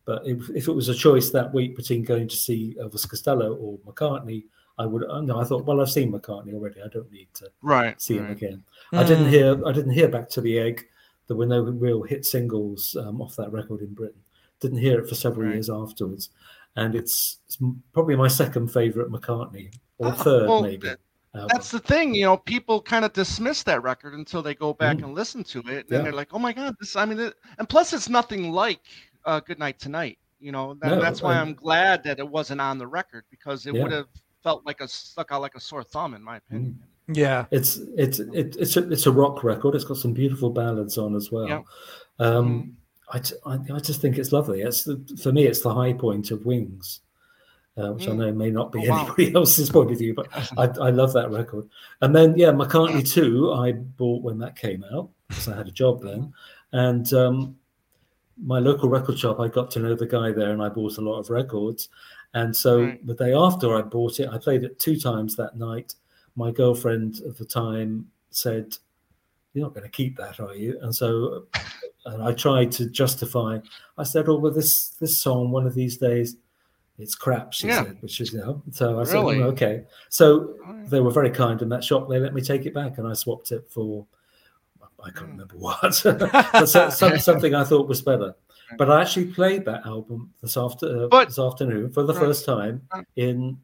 But if, if it was a choice that week between going to see Elvis Costello or McCartney, I would. uh, No, I thought, well, I've seen McCartney already. I don't need to Right. see him right. again. I didn't Mm. hear. I didn't hear Back to the Egg. There were no real hit singles um, off that record in Britain. Didn't hear it for several Right. years afterwards, and it's, it's probably my second favorite McCartney or Ah, third well, maybe. album. That's the thing, you know, people kind of dismiss that record until they go back Mm. and listen to it, and Yeah. they're like, "Oh my god, this!" I mean, it, and plus, it's nothing like uh, "Good Night Tonight." You know, that, No, that's why and- I'm glad that it wasn't on the record because it Yeah. would have felt like a stuck out like a sore thumb, in my opinion. yeah. It's it's it, it's a, it's a rock record. It's got some beautiful ballads on as well. Yeah. Um, I, t- I I just think it's lovely. It's the, for me, it's the high point of Wings, uh, which I Mm. know may not be Oh, wow. anybody [laughs] else's point of view, but [laughs] I, I love that record. And then yeah, McCartney two, I bought when that came out because I had a job then, and um, my local record shop, I got to know the guy there, and I bought a lot of records. And so Right. the day after I bought it, I played it two times that night. My girlfriend at the time said, "You're not going to keep that, are you?" And so, and I tried to justify. I said, "Oh, well, this this song, one of these days, it's crap." She Yeah. said, which is you know. So I Really? said, "Oh, "Okay." So Alright. they were very kind in that shop. They let me take it back, and I swapped it for I can't Mm. remember [laughs] what, but so, some, something I thought was better. But I actually played that album this after uh, But- this afternoon for the Right. first time Right. in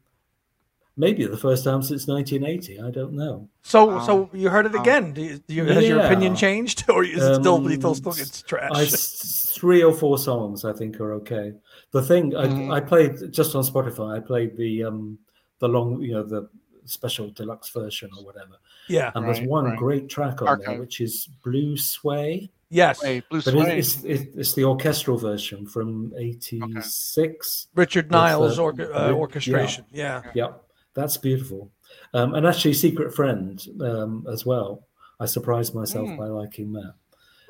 maybe the first time since 1980. I don't know. So, Wow. so you heard it Wow. again. Do you, do you, Has your opinion changed, [laughs] or is it still you still Um, still it's trash? I s- three or four songs I think are okay. The thing I, Mhm. I played just on Spotify. I played the um the long you know the special deluxe version or whatever. yeah. And there's one right. great track on there which is Blue Sway. Yes. Hey, Blue But Sway. it's, it's, it's the orchestral version from 86. Richard Niles uh, orca- uh, orchestration. Yeah. Yep, that's beautiful. Um, and actually, Secret Friend um, as well. I surprised myself Mm. by liking that.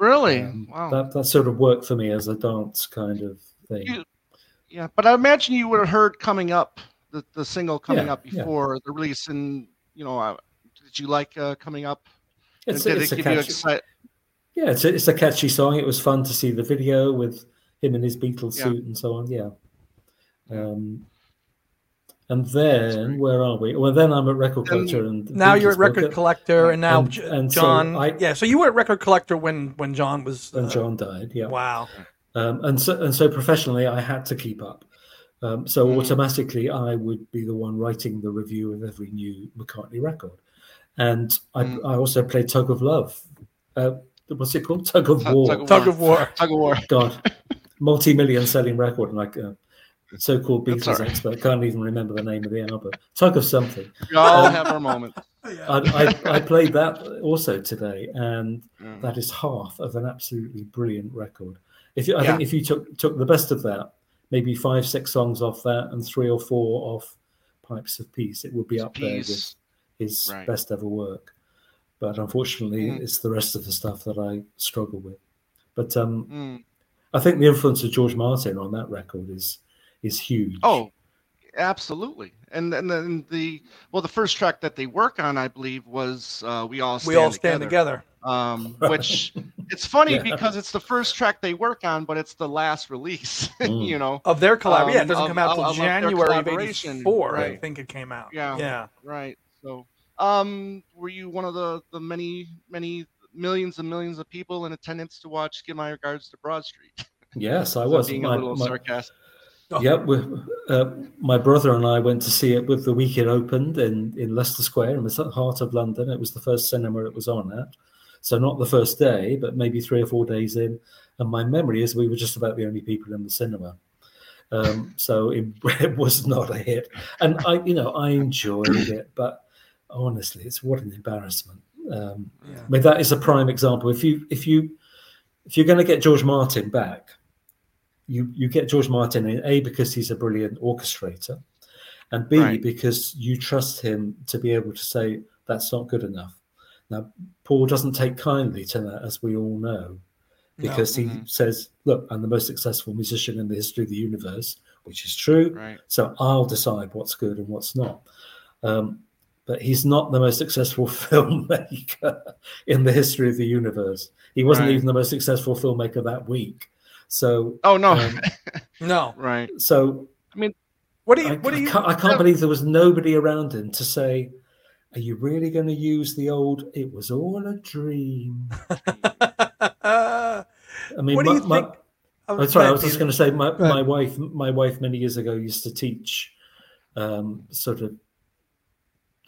really? Um, wow. That that sort of worked for me as a dance kind of thing. You- yeah, but I imagine you would have heard coming up the, the single coming Yeah, up yeah. before the release, and you know, uh, did you like uh, coming up? And It's, did it's it a give you catchy, excited? Yeah, it's a, it's a catchy song. It was fun to see the video with him in his Beatles Yeah. suit and so on. Yeah. Um, and then where are we? Well, then I'm at Record Collector and Now you're at Record Book, Collector, and now And- and so John. I- yeah. So you were at Record Collector when when John was. when uh, John died. Yeah. Wow. Um, and so and so professionally, I had to keep up. Um, so Mm. automatically, I would be the one writing the review of every new McCartney record, and I, Mm. I also played Tug of Love. Uh, what's it called? Tug of Tug- War. Tug of Tug of War. Tug of War. God, multi-million selling record, and like a so-called Beatles all right. expert can't even remember the name of the album. Tug of something. We all um, have our moments. I, I, I played that also today, and Yeah. that is half of an absolutely brilliant record. If you, I Yeah. think if you took took the best of that, maybe five six songs off that, and three or four off Pipes of Peace, it would be up there with his Right. best ever work. But unfortunately, Mm. it's the rest of the stuff that I struggle with. But um, Mm. I think the influence of George Martin on that record is is huge. Oh, absolutely. And and then the well, the first track that they work on, I believe, was uh, "We All Stand we all stand Together." together. Um, [laughs] which it's funny Yeah. because it's the first track they work on, but it's the last release. [laughs] Mm. you know, Of their collab. yeah, it Um, doesn't of- come out of- till January of collaboration, 84, I think it came out. Yeah. Yeah. right? So, um, were you one of the the many many millions and millions of people in attendance to watch "Give My Regards to Broad Street"? [laughs] yes, I So was. being My- a little my- sarcastic. [laughs] Yeah, we, uh, my brother and I went to see it with the week it opened in, in Leicester Square in the heart of London. It was the first cinema it was on at. So not the first day, but maybe three or four days in. And my memory is we were just about the only people in the cinema. Um, so it, [laughs] it was not a hit. And I, you know, I enjoyed it, but honestly, it's what an embarrassment. Um, Yeah. I mean, that is a prime example. If you if you if you're going to get George Martin back, you you get George Martin in a because he's a brilliant orchestrator, and b Right. because you trust him to be able to say that's not good enough. Now, Paul doesn't take kindly to that, as we all know, because he Mhm. says, "Look, I'm the most successful musician in the history of the universe," which is true. Right. So I'll decide what's good and what's not. Um, but he's not the most successful [laughs] filmmaker in the history of the universe. He wasn't Right. even the most successful filmmaker that week. So, Oh no. Um, [laughs] No. right. so I mean, What do you? I, What do I can't, I can't believe there was nobody around him to say, "Are you really going to use the old? It was all a dream." [laughs] I mean, what do my, you my- think? Oh, sorry, I was just going to say my, my wife my wife many years ago used to teach um, sort of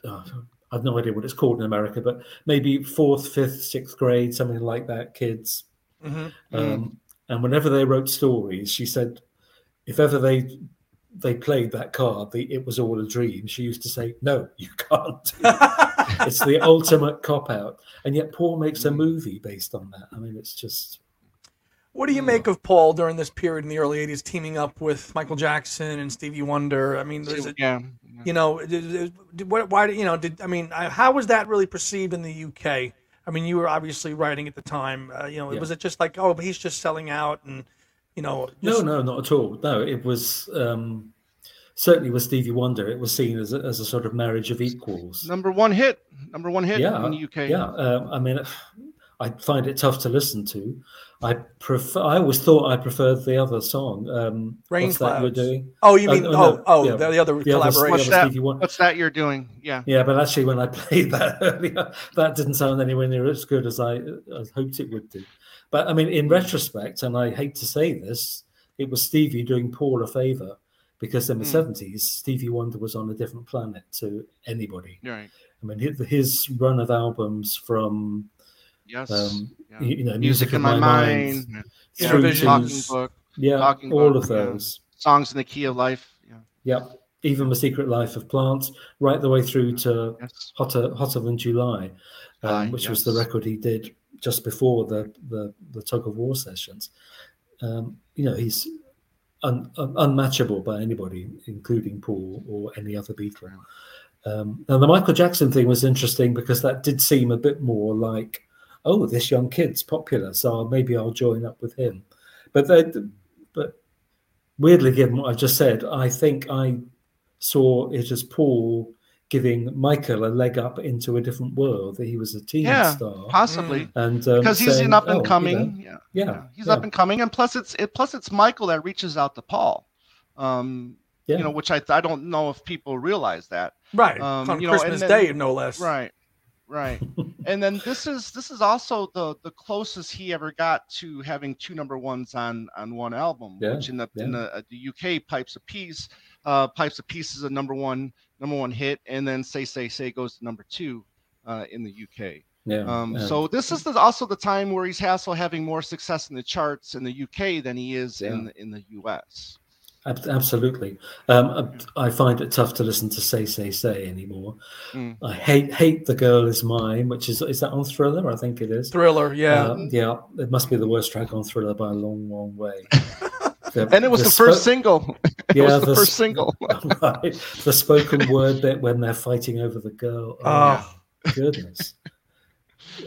uh, I've no idea what it's called in America, but maybe fourth, fifth, sixth grade, something like that, kids. hmm Um, and whenever they wrote stories, she said, if ever they they played that card, the "It was all a dream," she used to say, "No, you [laughs] can't." it's the [laughs] ultimate cop out, and yet Paul makes a Mm. movie based on that. I mean, it's just What do you make of Paul during this period in the early '80s, teaming up with Michael Jackson and Stevie Wonder? I mean, there's a, yeah. you know, did, did- did- what, why? did- You know, did I mean, I- how was that really perceived in the UK? I mean, you were obviously writing at the time. Uh, you know, Yeah. was it just like, oh, but he's just selling out, and you know, no, no, not at all. No, it was um, certainly with Stevie Wonder. It was seen as a, as a sort of marriage of equals. Number one hit. Number one hit yeah, in the UK. yeah. Um, I mean, I find it tough to listen to. I prefer. I always thought I preferred the other song. Um, Rain what's that you're doing? Oh, you Uh, mean, no, oh, no, oh, yeah. the, the other The other, collaboration. What's that? other Stevie What's that you're doing? Yeah. Yeah, but actually, when I played that [laughs] earlier, that didn't sound anywhere near as good as I, I hoped it would do. But I mean, in retrospect, and I hate to say this, it was Stevie doing Paul a favor because in the Mm. 70s, Stevie Wonder was on a different planet to anybody. Right. I mean, his, his run of albums from, Yes. um, yeah. you, you know, Music in my mind. Yeah, through Visions. to- Talking book. yeah, Talking all Book, of yeah. those. Songs in the key of life. Yeah. Yep. Even The Secret Life of Plants, right the way through to Yes. hotter hotter than July, um, July, which was the record he did just before the the, the tug of war sessions. Um, you know, he's un, un, unmatchable by anybody, including Paul or any other Beatle. Um, and the Michael Jackson thing was interesting because that did seem a bit more like, oh, this young kid's popular, so maybe I'll join up with him. But they, but weirdly, given what I just said, I think I saw it as Paul giving Michael a leg up into a different world. That he was a teen Yeah, star, Possibly. and um, Because he's saying, an up "Oh, and you know, coming. yeah. yeah, He's yeah, up and coming, and plus it's it plus it's Michael that reaches out to Paul. Um, yeah. you know, which I I don't know if people realize that. right um, on you know, and Christmas then- Day, no less. Right. Right. [laughs] and then this is this is also the the closest he ever got to having two number ones on on one album, Yeah, which in the in the, uh, the UK Pipes of Peace, uh, Pipes of Peace is a number one number one hit, and then Say Say Say goes to number two uh, in the UK. yeah. Um, yeah. so this is the, also the time where he's also having more success in the charts in the UK than he is in in the US. Ab- Absolutely. Um, I find it tough to listen to "Say Say Say" anymore. Mm. I hate "Hate the Girl Is Mine," which is is that on Thriller? I think it is. Thriller, yeah. Uh, yeah. It must be the worst track on Thriller by a long, long way. [laughs] The- And it was the, spo- first single. [laughs] it Yeah, the, the first single. [laughs] right. The spoken word bit when they're fighting over the girl. Oh, oh, goodness.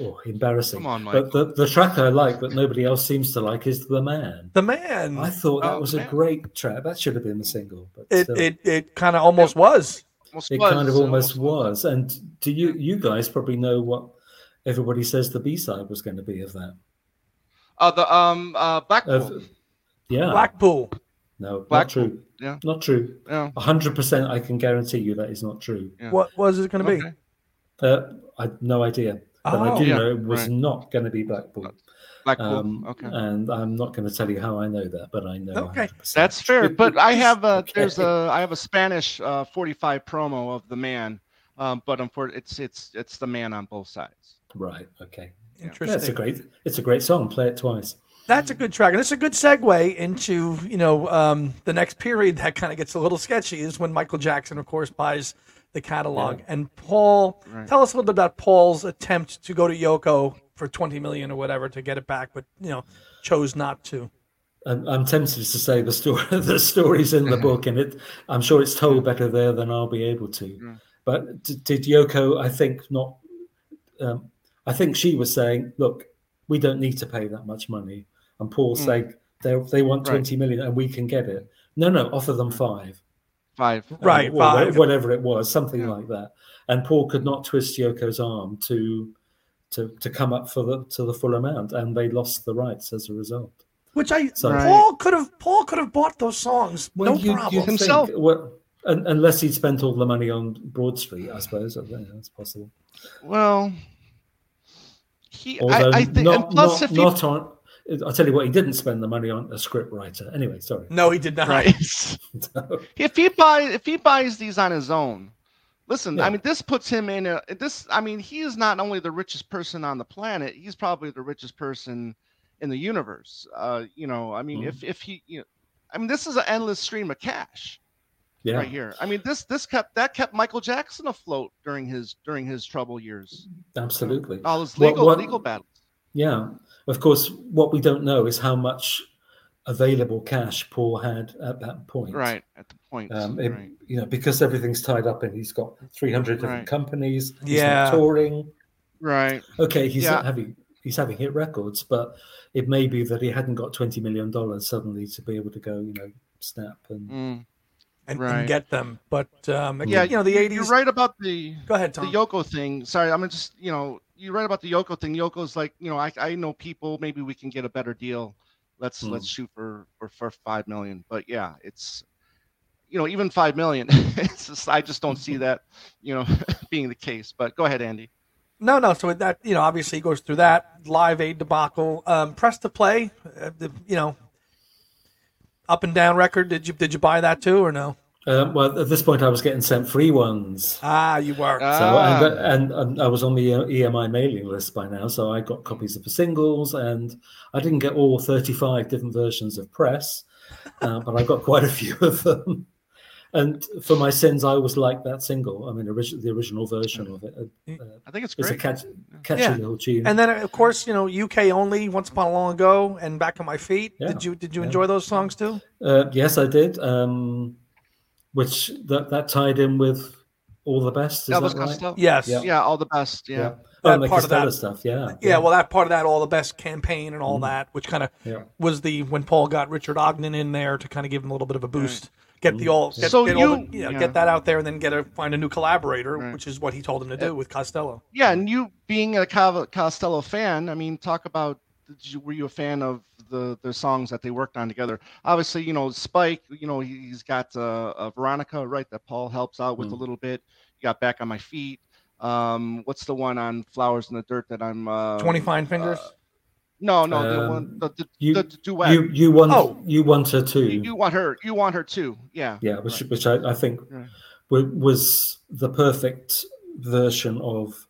Oh, embarrassing. Come on, Mike. But the, the track I like that nobody else seems to like is The Man. The man. I thought that Oh, was a Man. great track. That should have been the single. But it, still, it it kind of almost was. Almost it was, kind of it almost was. And do you you guys probably know what everybody says the B side was going to be of that? Uh, the um uh Blackpool. Of, yeah. Blackpool. no, not Blackpool, true. yeah. Not true. yeah. hundred percent I can guarantee you that is not true. Yeah. What was it going to be? Uh, I had no idea. But I Oh. do Yeah, know it was right. not going to be Blackpool. Blackpool. Um, okay. And I'm not going to tell you how I know that, but I know. Okay. 100%. That's fair, [laughs] but I have a Okay. there's a I have a Spanish uh, 45 promo of the man, um, but unfortunately it's it's it's the man on both sides. right. Okay. Yeah, Interesting. it's a great. It's a great song. Play it twice. That's a good track, and it's a good segue into you know um, the next period that kind of gets a little sketchy is when Michael Jackson, of course, buys the catalog, and Paul. Right. Tell us a little bit about Paul's attempt to go to Yoko for twenty million or whatever to get it back, but you know chose not to. I'm, I'm tempted to say the story. [laughs] The story's in the book, and it. I'm sure it's told better there than I'll be able to. Mm. But d- did Yoko? I think not. Um, I think she was saying, "Look, we don't need to pay that much money," and Paul Mm. saying, "They they want Right. twenty million, and we can get it." No, no, offer them five. Five. Right, uh, or five. whatever it was, something Yeah. like that. And Paul could not twist Yoko's arm to to to come up for the to the full amount, and they lost the rights as a result. Which I So- Right. Paul could have Paul could have bought those songs, no you, problem. you Himself. Think, well, unless he'd spent all the money on Broad Street, I suppose. I that's possible. Well, he Although I, I think not, and plus not, if he not on. I'll tell you what, he didn't spend the money on a script writer. Anyway, sorry. no, he did not. right [laughs] [laughs] if he buys if he buys these on his own listen i mean this puts him in a this i mean he is not only the richest person on the planet he's probably the richest person in the universe uh you know i mean Mhm. if if he you know i mean this is an endless stream of cash yeah, right here i mean this this kept that kept michael jackson afloat during his during his trouble years absolutely. all his What- legal what- legal battles Yeah. Of course, what we don't know is how much available cash Paul had at that point. right at the point Um, it- right You know, because everything's tied up and he's got 300 different Right. companies. He's Yeah. not touring. right Okay, he's Yeah. not having he's having hit records, but it may be that he hadn't got 20 million dollars suddenly to be able to go, you know, snap and Mm. And, Right. and get them. But um, yeah you know the eighties. you're right about the Go ahead, Tom. the Yoko thing. Sorry, I'm just you know you're right about the Yoko thing. Yoko's like you know I, I know people. Maybe we can get a better deal. Let's Hmm. let's shoot for, for for five million. But yeah, it's you know even five million. [laughs] it's just I just don't see that you know [laughs] being the case. But go ahead, Andy. No, no. So that you know, obviously, he goes through that live aid debacle. Um, press to play. Uh, the, you know, up and down record. Did you did you buy that too or no? um, well, at this point, I was getting sent free ones. Ah, you were. So, Ah. and, and, and I was on the EMI mailing list by now, so I got copies of the singles, and I didn't get all 35 different versions of Press, uh, but I got quite a few of them. [laughs] And for my sins, I always liked that single. I mean, origi- the original version of it. Uh, I think it's it's a great. catch, catchy Yeah. little tune. and then of course, you know, UK only. Once upon a long ago, and back on my feet. Yeah. Did you did you Yeah. enjoy those songs too? Uh, yes, I did. Um, which that, that tied in with all the best. Is Elvis that right? Yes. Yeah. Yeah, all the best. Yeah. Oh, That and the part of that- stuff. Yeah. Yeah, well, that part of that, all the best campaign and all Mhm. that, which kind of Yeah. was the when Paul got Richard Ogden in there to kind of give him a little bit of a boost, get the all, get, So get all you- the, you know, yeah. get that out there, and then get a find a new collaborator, Right. which is what he told him to do with Costello. Yeah, and you being a Costello fan, I mean, talk about did you, were you a fan of the the songs that they worked on together? Obviously, you know Spike. You know he- he's got uh, uh, Veronica, right? That Paul helps out with a Mm. little bit. You got back on my feet. Um, what's the one on Flowers in the Dirt that I'm? Uh, Twenty fine fingers. No, no, the Um, one the, the, you- the duet. You you want Oh. you want her too. You, you want her. You want her too. Yeah. yeah which, Right. which I, I think Right. was the perfect version of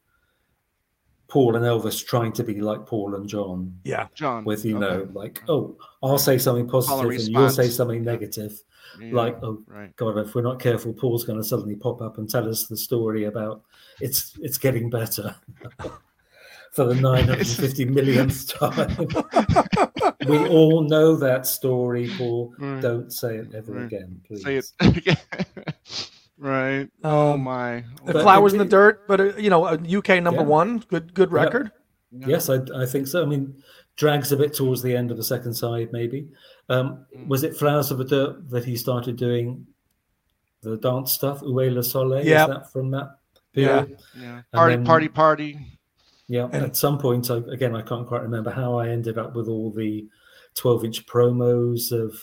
Paul and Elvis trying to be like Paul and John yeah, John. with you Okay. know like oh I'll say something positive and you'll say something negative Yeah, like oh right. God if we're not careful Paul's going to suddenly pop up and tell us the story about it's it's getting better [laughs] for the [laughs] 950 millionth time [laughs] we all know that story Paul Right. don't say it ever Right. again please Say it. [laughs] right. Oh Um, my. the flowers it- in the dirt, but uh, you know, UK number Yeah. one, good good Yep. record. Yeah. Yes, I, I think so. I mean, drags a bit towards the end of the second side, maybe. Um, mm. Was it Flowers of the Dirt that he started doing the dance stuff? Ou Est Le Soleil? Yeah. Is that from that period? Yeah. yeah. Party, then, party, party. Yeah. And, at some point, I, again, I can't quite remember how I ended up with all the 12 inch promos of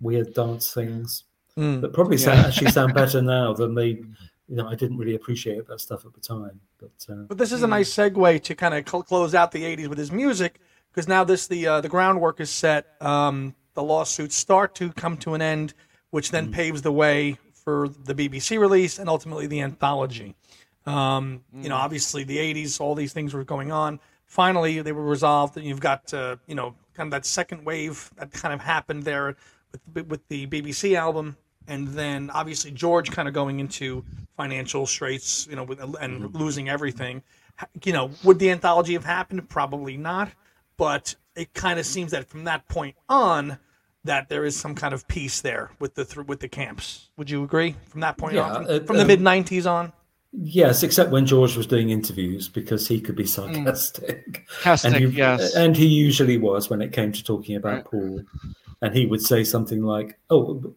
weird dance things mm. that probably yeah. sound, actually sound [laughs] better now than they you know, I didn't really appreciate that stuff at the time. But uh, but this is a nice segue to kind of cl- close out the '80s with his music because now this the uh, the groundwork is set. Um, the lawsuits start to come to an end, which then mm paves the way for the BBC release and ultimately the anthology. Um, mm You know, obviously the '80s, all these things were going on. Finally, they were resolved, and you've got uh, you know kind of that second wave that kind of happened there with with the BBC album and then obviously George kind of going into financial straits, you know, and mm-hmm. losing everything. You know, would the anthology have happened? Probably not. But it kind of seems that from that point on, that there is some kind of peace there with the th- with the camps. Would you agree? From that point yeah, on, from, uh, from the um, mid '90s on. Yes, except when George was doing interviews because he could be sarcastic. Mm. [laughs] and he, yes. And he usually was when it came to talking about right. Paul. And he would say something like, "Oh,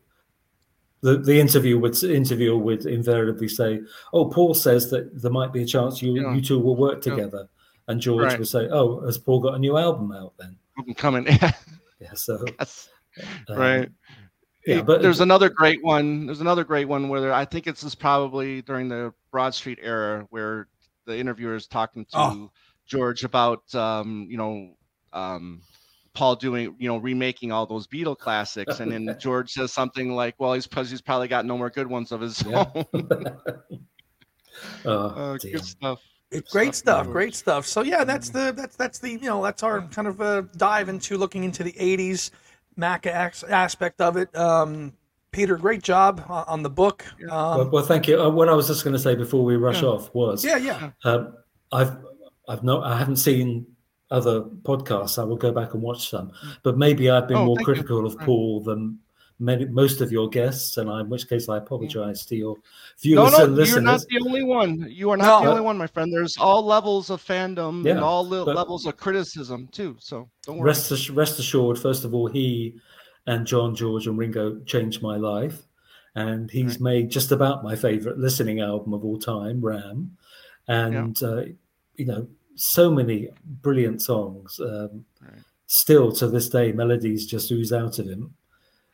the, the interview would interviewer would invariably say, "Oh, Paul says that there might be a chance you yeah. you two will work together," yeah. and George right. would say, "Oh, has Paul got a new album out then?" Coming, [laughs] yeah. yeah so um, right. Yeah, but there's another great one. There's another great one where I think it's probably during the Broad Street era where the interviewer is talking to oh. George about um, you know um, Paul doing, you know, remaking all those Beatle classics, and then [laughs] George says something like, "Well, he's he's probably got no more good ones of his yeah. own." [laughs] oh, uh, good stuff. Good great stuff, stuff great stuff. So yeah, that's the that's that's the you know that's our kind of uh, dive into looking into the '80s Mac aspect of it. Um, Peter, great job on the book. Um, well, well, thank you. Uh, what I was just going to say before we rush yeah. off was, yeah, yeah. Um, I've I've not I haven't seen other podcasts. I will go back and watch some. But maybe I've been oh, more critical you. of Paul than many, most of your guests, and I, in which case I apologize to your viewers no, no, and listeners. You're not the only one. You are not no. the only one, my friend. There's all levels of fandom yeah, and all levels of criticism too. So don't worry. Rest, rest assured, first of all, he and John, George, and Ringo changed my life. And he's right. made just about my favorite listening album of all time, Ram. And, yeah. uh, you know, so many brilliant songs. Um, right. Still to this day, melodies just ooze out of him.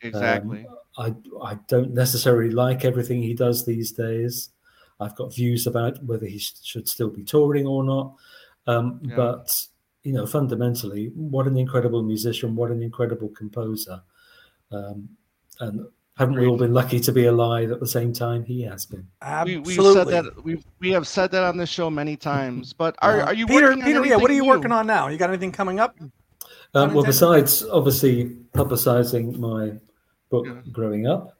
Exactly. Um, I I don't necessarily like everything he does these days. I've got views about whether he sh- should still be touring or not. Um, yeah. But you know, fundamentally, what an incredible musician! What an incredible composer! Um, and haven't we all been lucky to be alive at the same time he has been? Absolutely. We, have said that we we have said that on this show many times. But are, are you Peter? Peter, yeah. What are you new? working on now? You got anything coming up? Um, well, besides obviously publicizing my book yeah. growing up,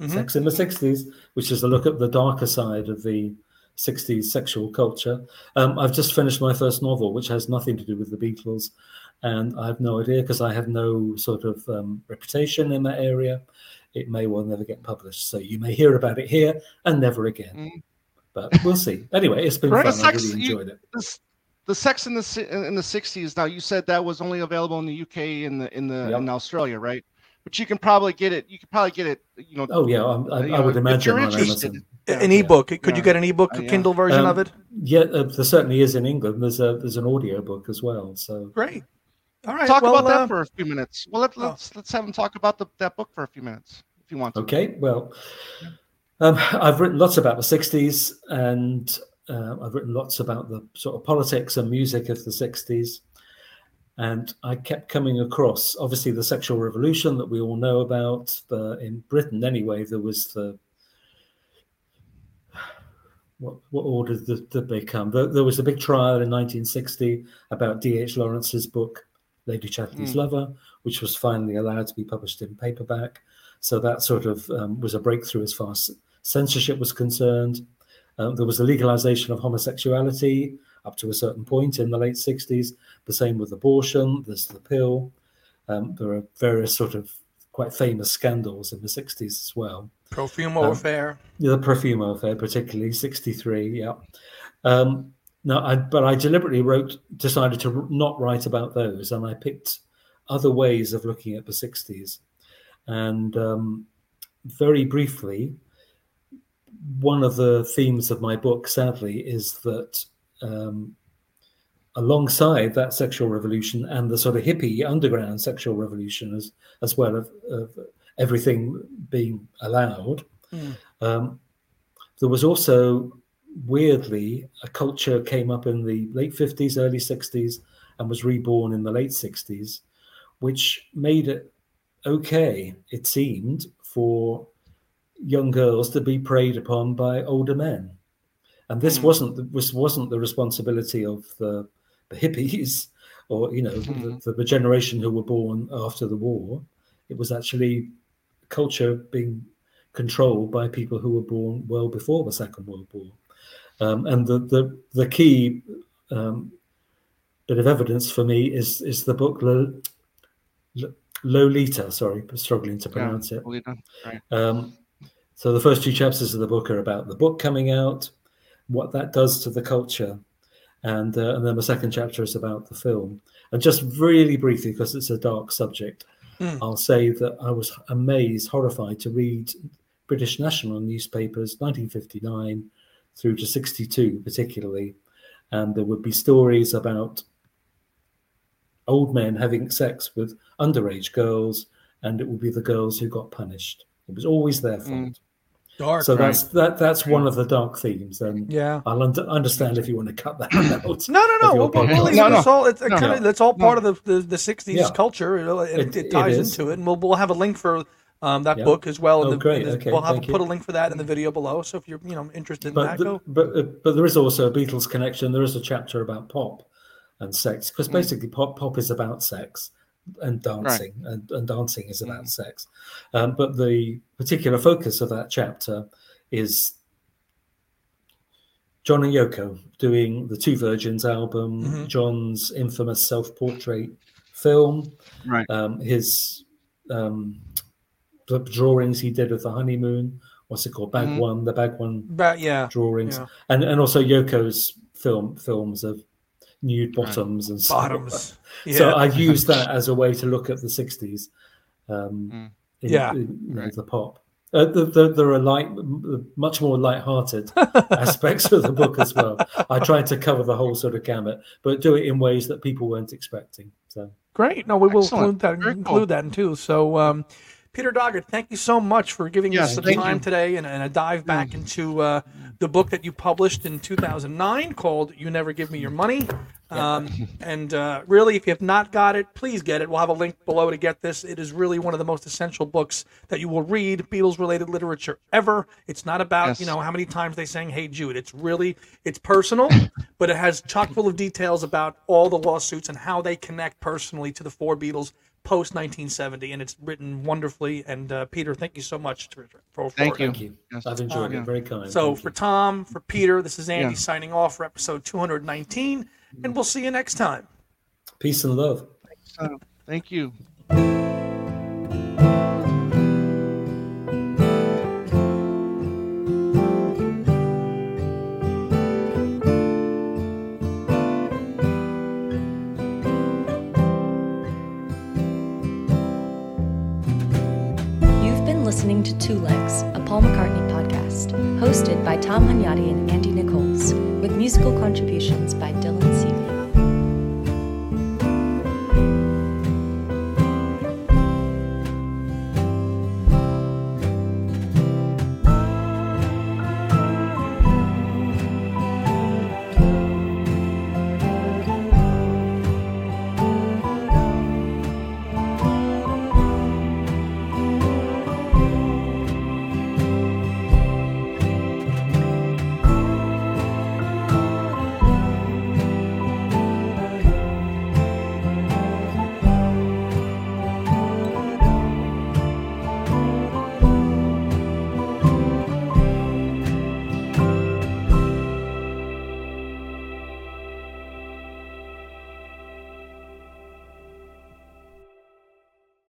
mm-hmm. Sex in the '60s, which is a look at the darker side of the '60s sexual culture. Um, I've just finished my first novel, which has nothing to do with the Beatles, and I have no idea because I have no sort of um, reputation in that area it may well never get published. So you may hear about it here and never again. Mm. But we'll see. Anyway, it's been right. fun. Sex, I really enjoyed you, it. The, the Sex in the in the '60s. Now you said that was only available in the UK in the in the yep. in Australia, right? But you can probably get it. You can probably get it. You know. Oh yeah, I, I, I would imagine on Amazon. An ebook. Could you get an ebook, a uh, Kindle version um, of it? Yeah, uh, there certainly is in England. There's a there's an audio book as well. So great. All right. Talk well, about uh, that for a few minutes. Well, let, let's oh. let's have him talk about the, that book for a few minutes if you want to. Okay, well, um, I've written lots about the 60s and uh, I've written lots about the sort of politics and music of the 60s. And I kept coming across, obviously, the sexual revolution that we all know about. The, in Britain, anyway, there was the what, what order did, did they come? There, there, was a big trial in 1960 about D.H. Lawrence's book, Lady Chatterley's mm. Lover, which was finally allowed to be published in paperback. So that sort of um, was a breakthrough as far as censorship was concerned. Uh, there was the legalization of homosexuality up to a certain point in the late 60s. The same with abortion. There's the pill. Um, there are various sort of quite famous scandals in the 60s as well. Profumo um, affair. The Profumo affair, particularly 63, yeah. Um, no, I, but I deliberately wrote, decided to not write about those, and I picked other ways of looking at the 60s. And um, very briefly, one of the themes of my book, sadly, is that um, alongside that sexual revolution and the sort of hippie underground sexual revolution, as as well of, of everything being allowed, mm. um, there was also weirdly a culture came up in the late 50s, early 60s, and was reborn in the late 60s, which made it okay, it seemed, for young girls to be preyed upon by older men. And this mm. wasn't this wasn't the responsibility of the, the hippies or you know mm. the, the, generation who were born after the war. It was actually culture being controlled by people who were born well before the Second World War. Um, and the the, the key um, bit of evidence for me is is the book Lolita. Sorry, struggling to pronounce yeah, it. Right. Um, so the first two chapters of the book are about the book coming out, what that does to the culture, and uh, and then the second chapter is about the film. And just really briefly, because it's a dark subject, mm. I'll say that I was amazed, horrified to read British national newspapers, 1959 through to 62, particularly, and there would be stories about old men having sex with underage girls, and it would be the girls who got punished. It was always their hmm. fault. Mm. Dark. So right. that's that. That's one of the dark themes. And yeah, I'll understand if you want to cut that out. no, no, no. Well, well, no, no. It's all it's, no, kind of, it's all part no. of the the, the '60s yeah. culture. It, it, it ties it into it, and we'll we'll have a link for um, that book as well. Oh, the, great. The, okay, we'll have put a link for that in the video below. So if you're you know interested in but that, the, go. But uh, but there is also a Beatles connection. There is a chapter about pop and sex because mm. basically pop pop is about sex and dancing, right. and, and dancing is about mm. sex. Um, but the particular focus of that chapter is John and Yoko doing the Two Virgins album, mm-hmm. John's infamous self portrait film, right. um, his um, the drawings he did of the honeymoon. What's it called? Bag mm-hmm. one, the bag one, ba- yeah, drawings, yeah. and and also Yoko's film films of nude bottoms right. and bottoms. [laughs] Yeah. So I use that [laughs] as a way to look at the '60s. Um, mm. in, yeah, in, in right. the pop. Uh, the, the, there are light, much more light-hearted [laughs] aspects of the book as well. I tried to cover the whole sort of gamut, but do it in ways that people weren't expecting. So great. No, we will include that, include cool. that too. So. Um, Peter Doggett, thank you so much for giving yes, us the time you. today and, and, a dive back mm. into uh, the book that you published in 2009 called You Never Give Me Your Money. Um, [laughs] and uh, really, if you have not got it, please get it. We'll have a link below to get this. It is really one of the most essential books that you will read Beatles related literature ever. It's not about, yes. you know, how many times they sang Hey Jude. It's really, it's personal, [laughs] but it has chock full of details about all the lawsuits and how they connect personally to the four Beatles post 1970, and it's written wonderfully. And uh, Peter, thank you so much for, for thank, you. thank you. Yes. I've enjoyed um, it. Very kind. So thank for you. Tom, for Peter, this is Andy yeah. signing off for episode 219, and we'll see you next time. Peace and love. Thank you. listening to Two Legs, a Paul McCartney podcast, hosted by Tom Hunyadi and Andy Nichols, with musical contributions by Dylan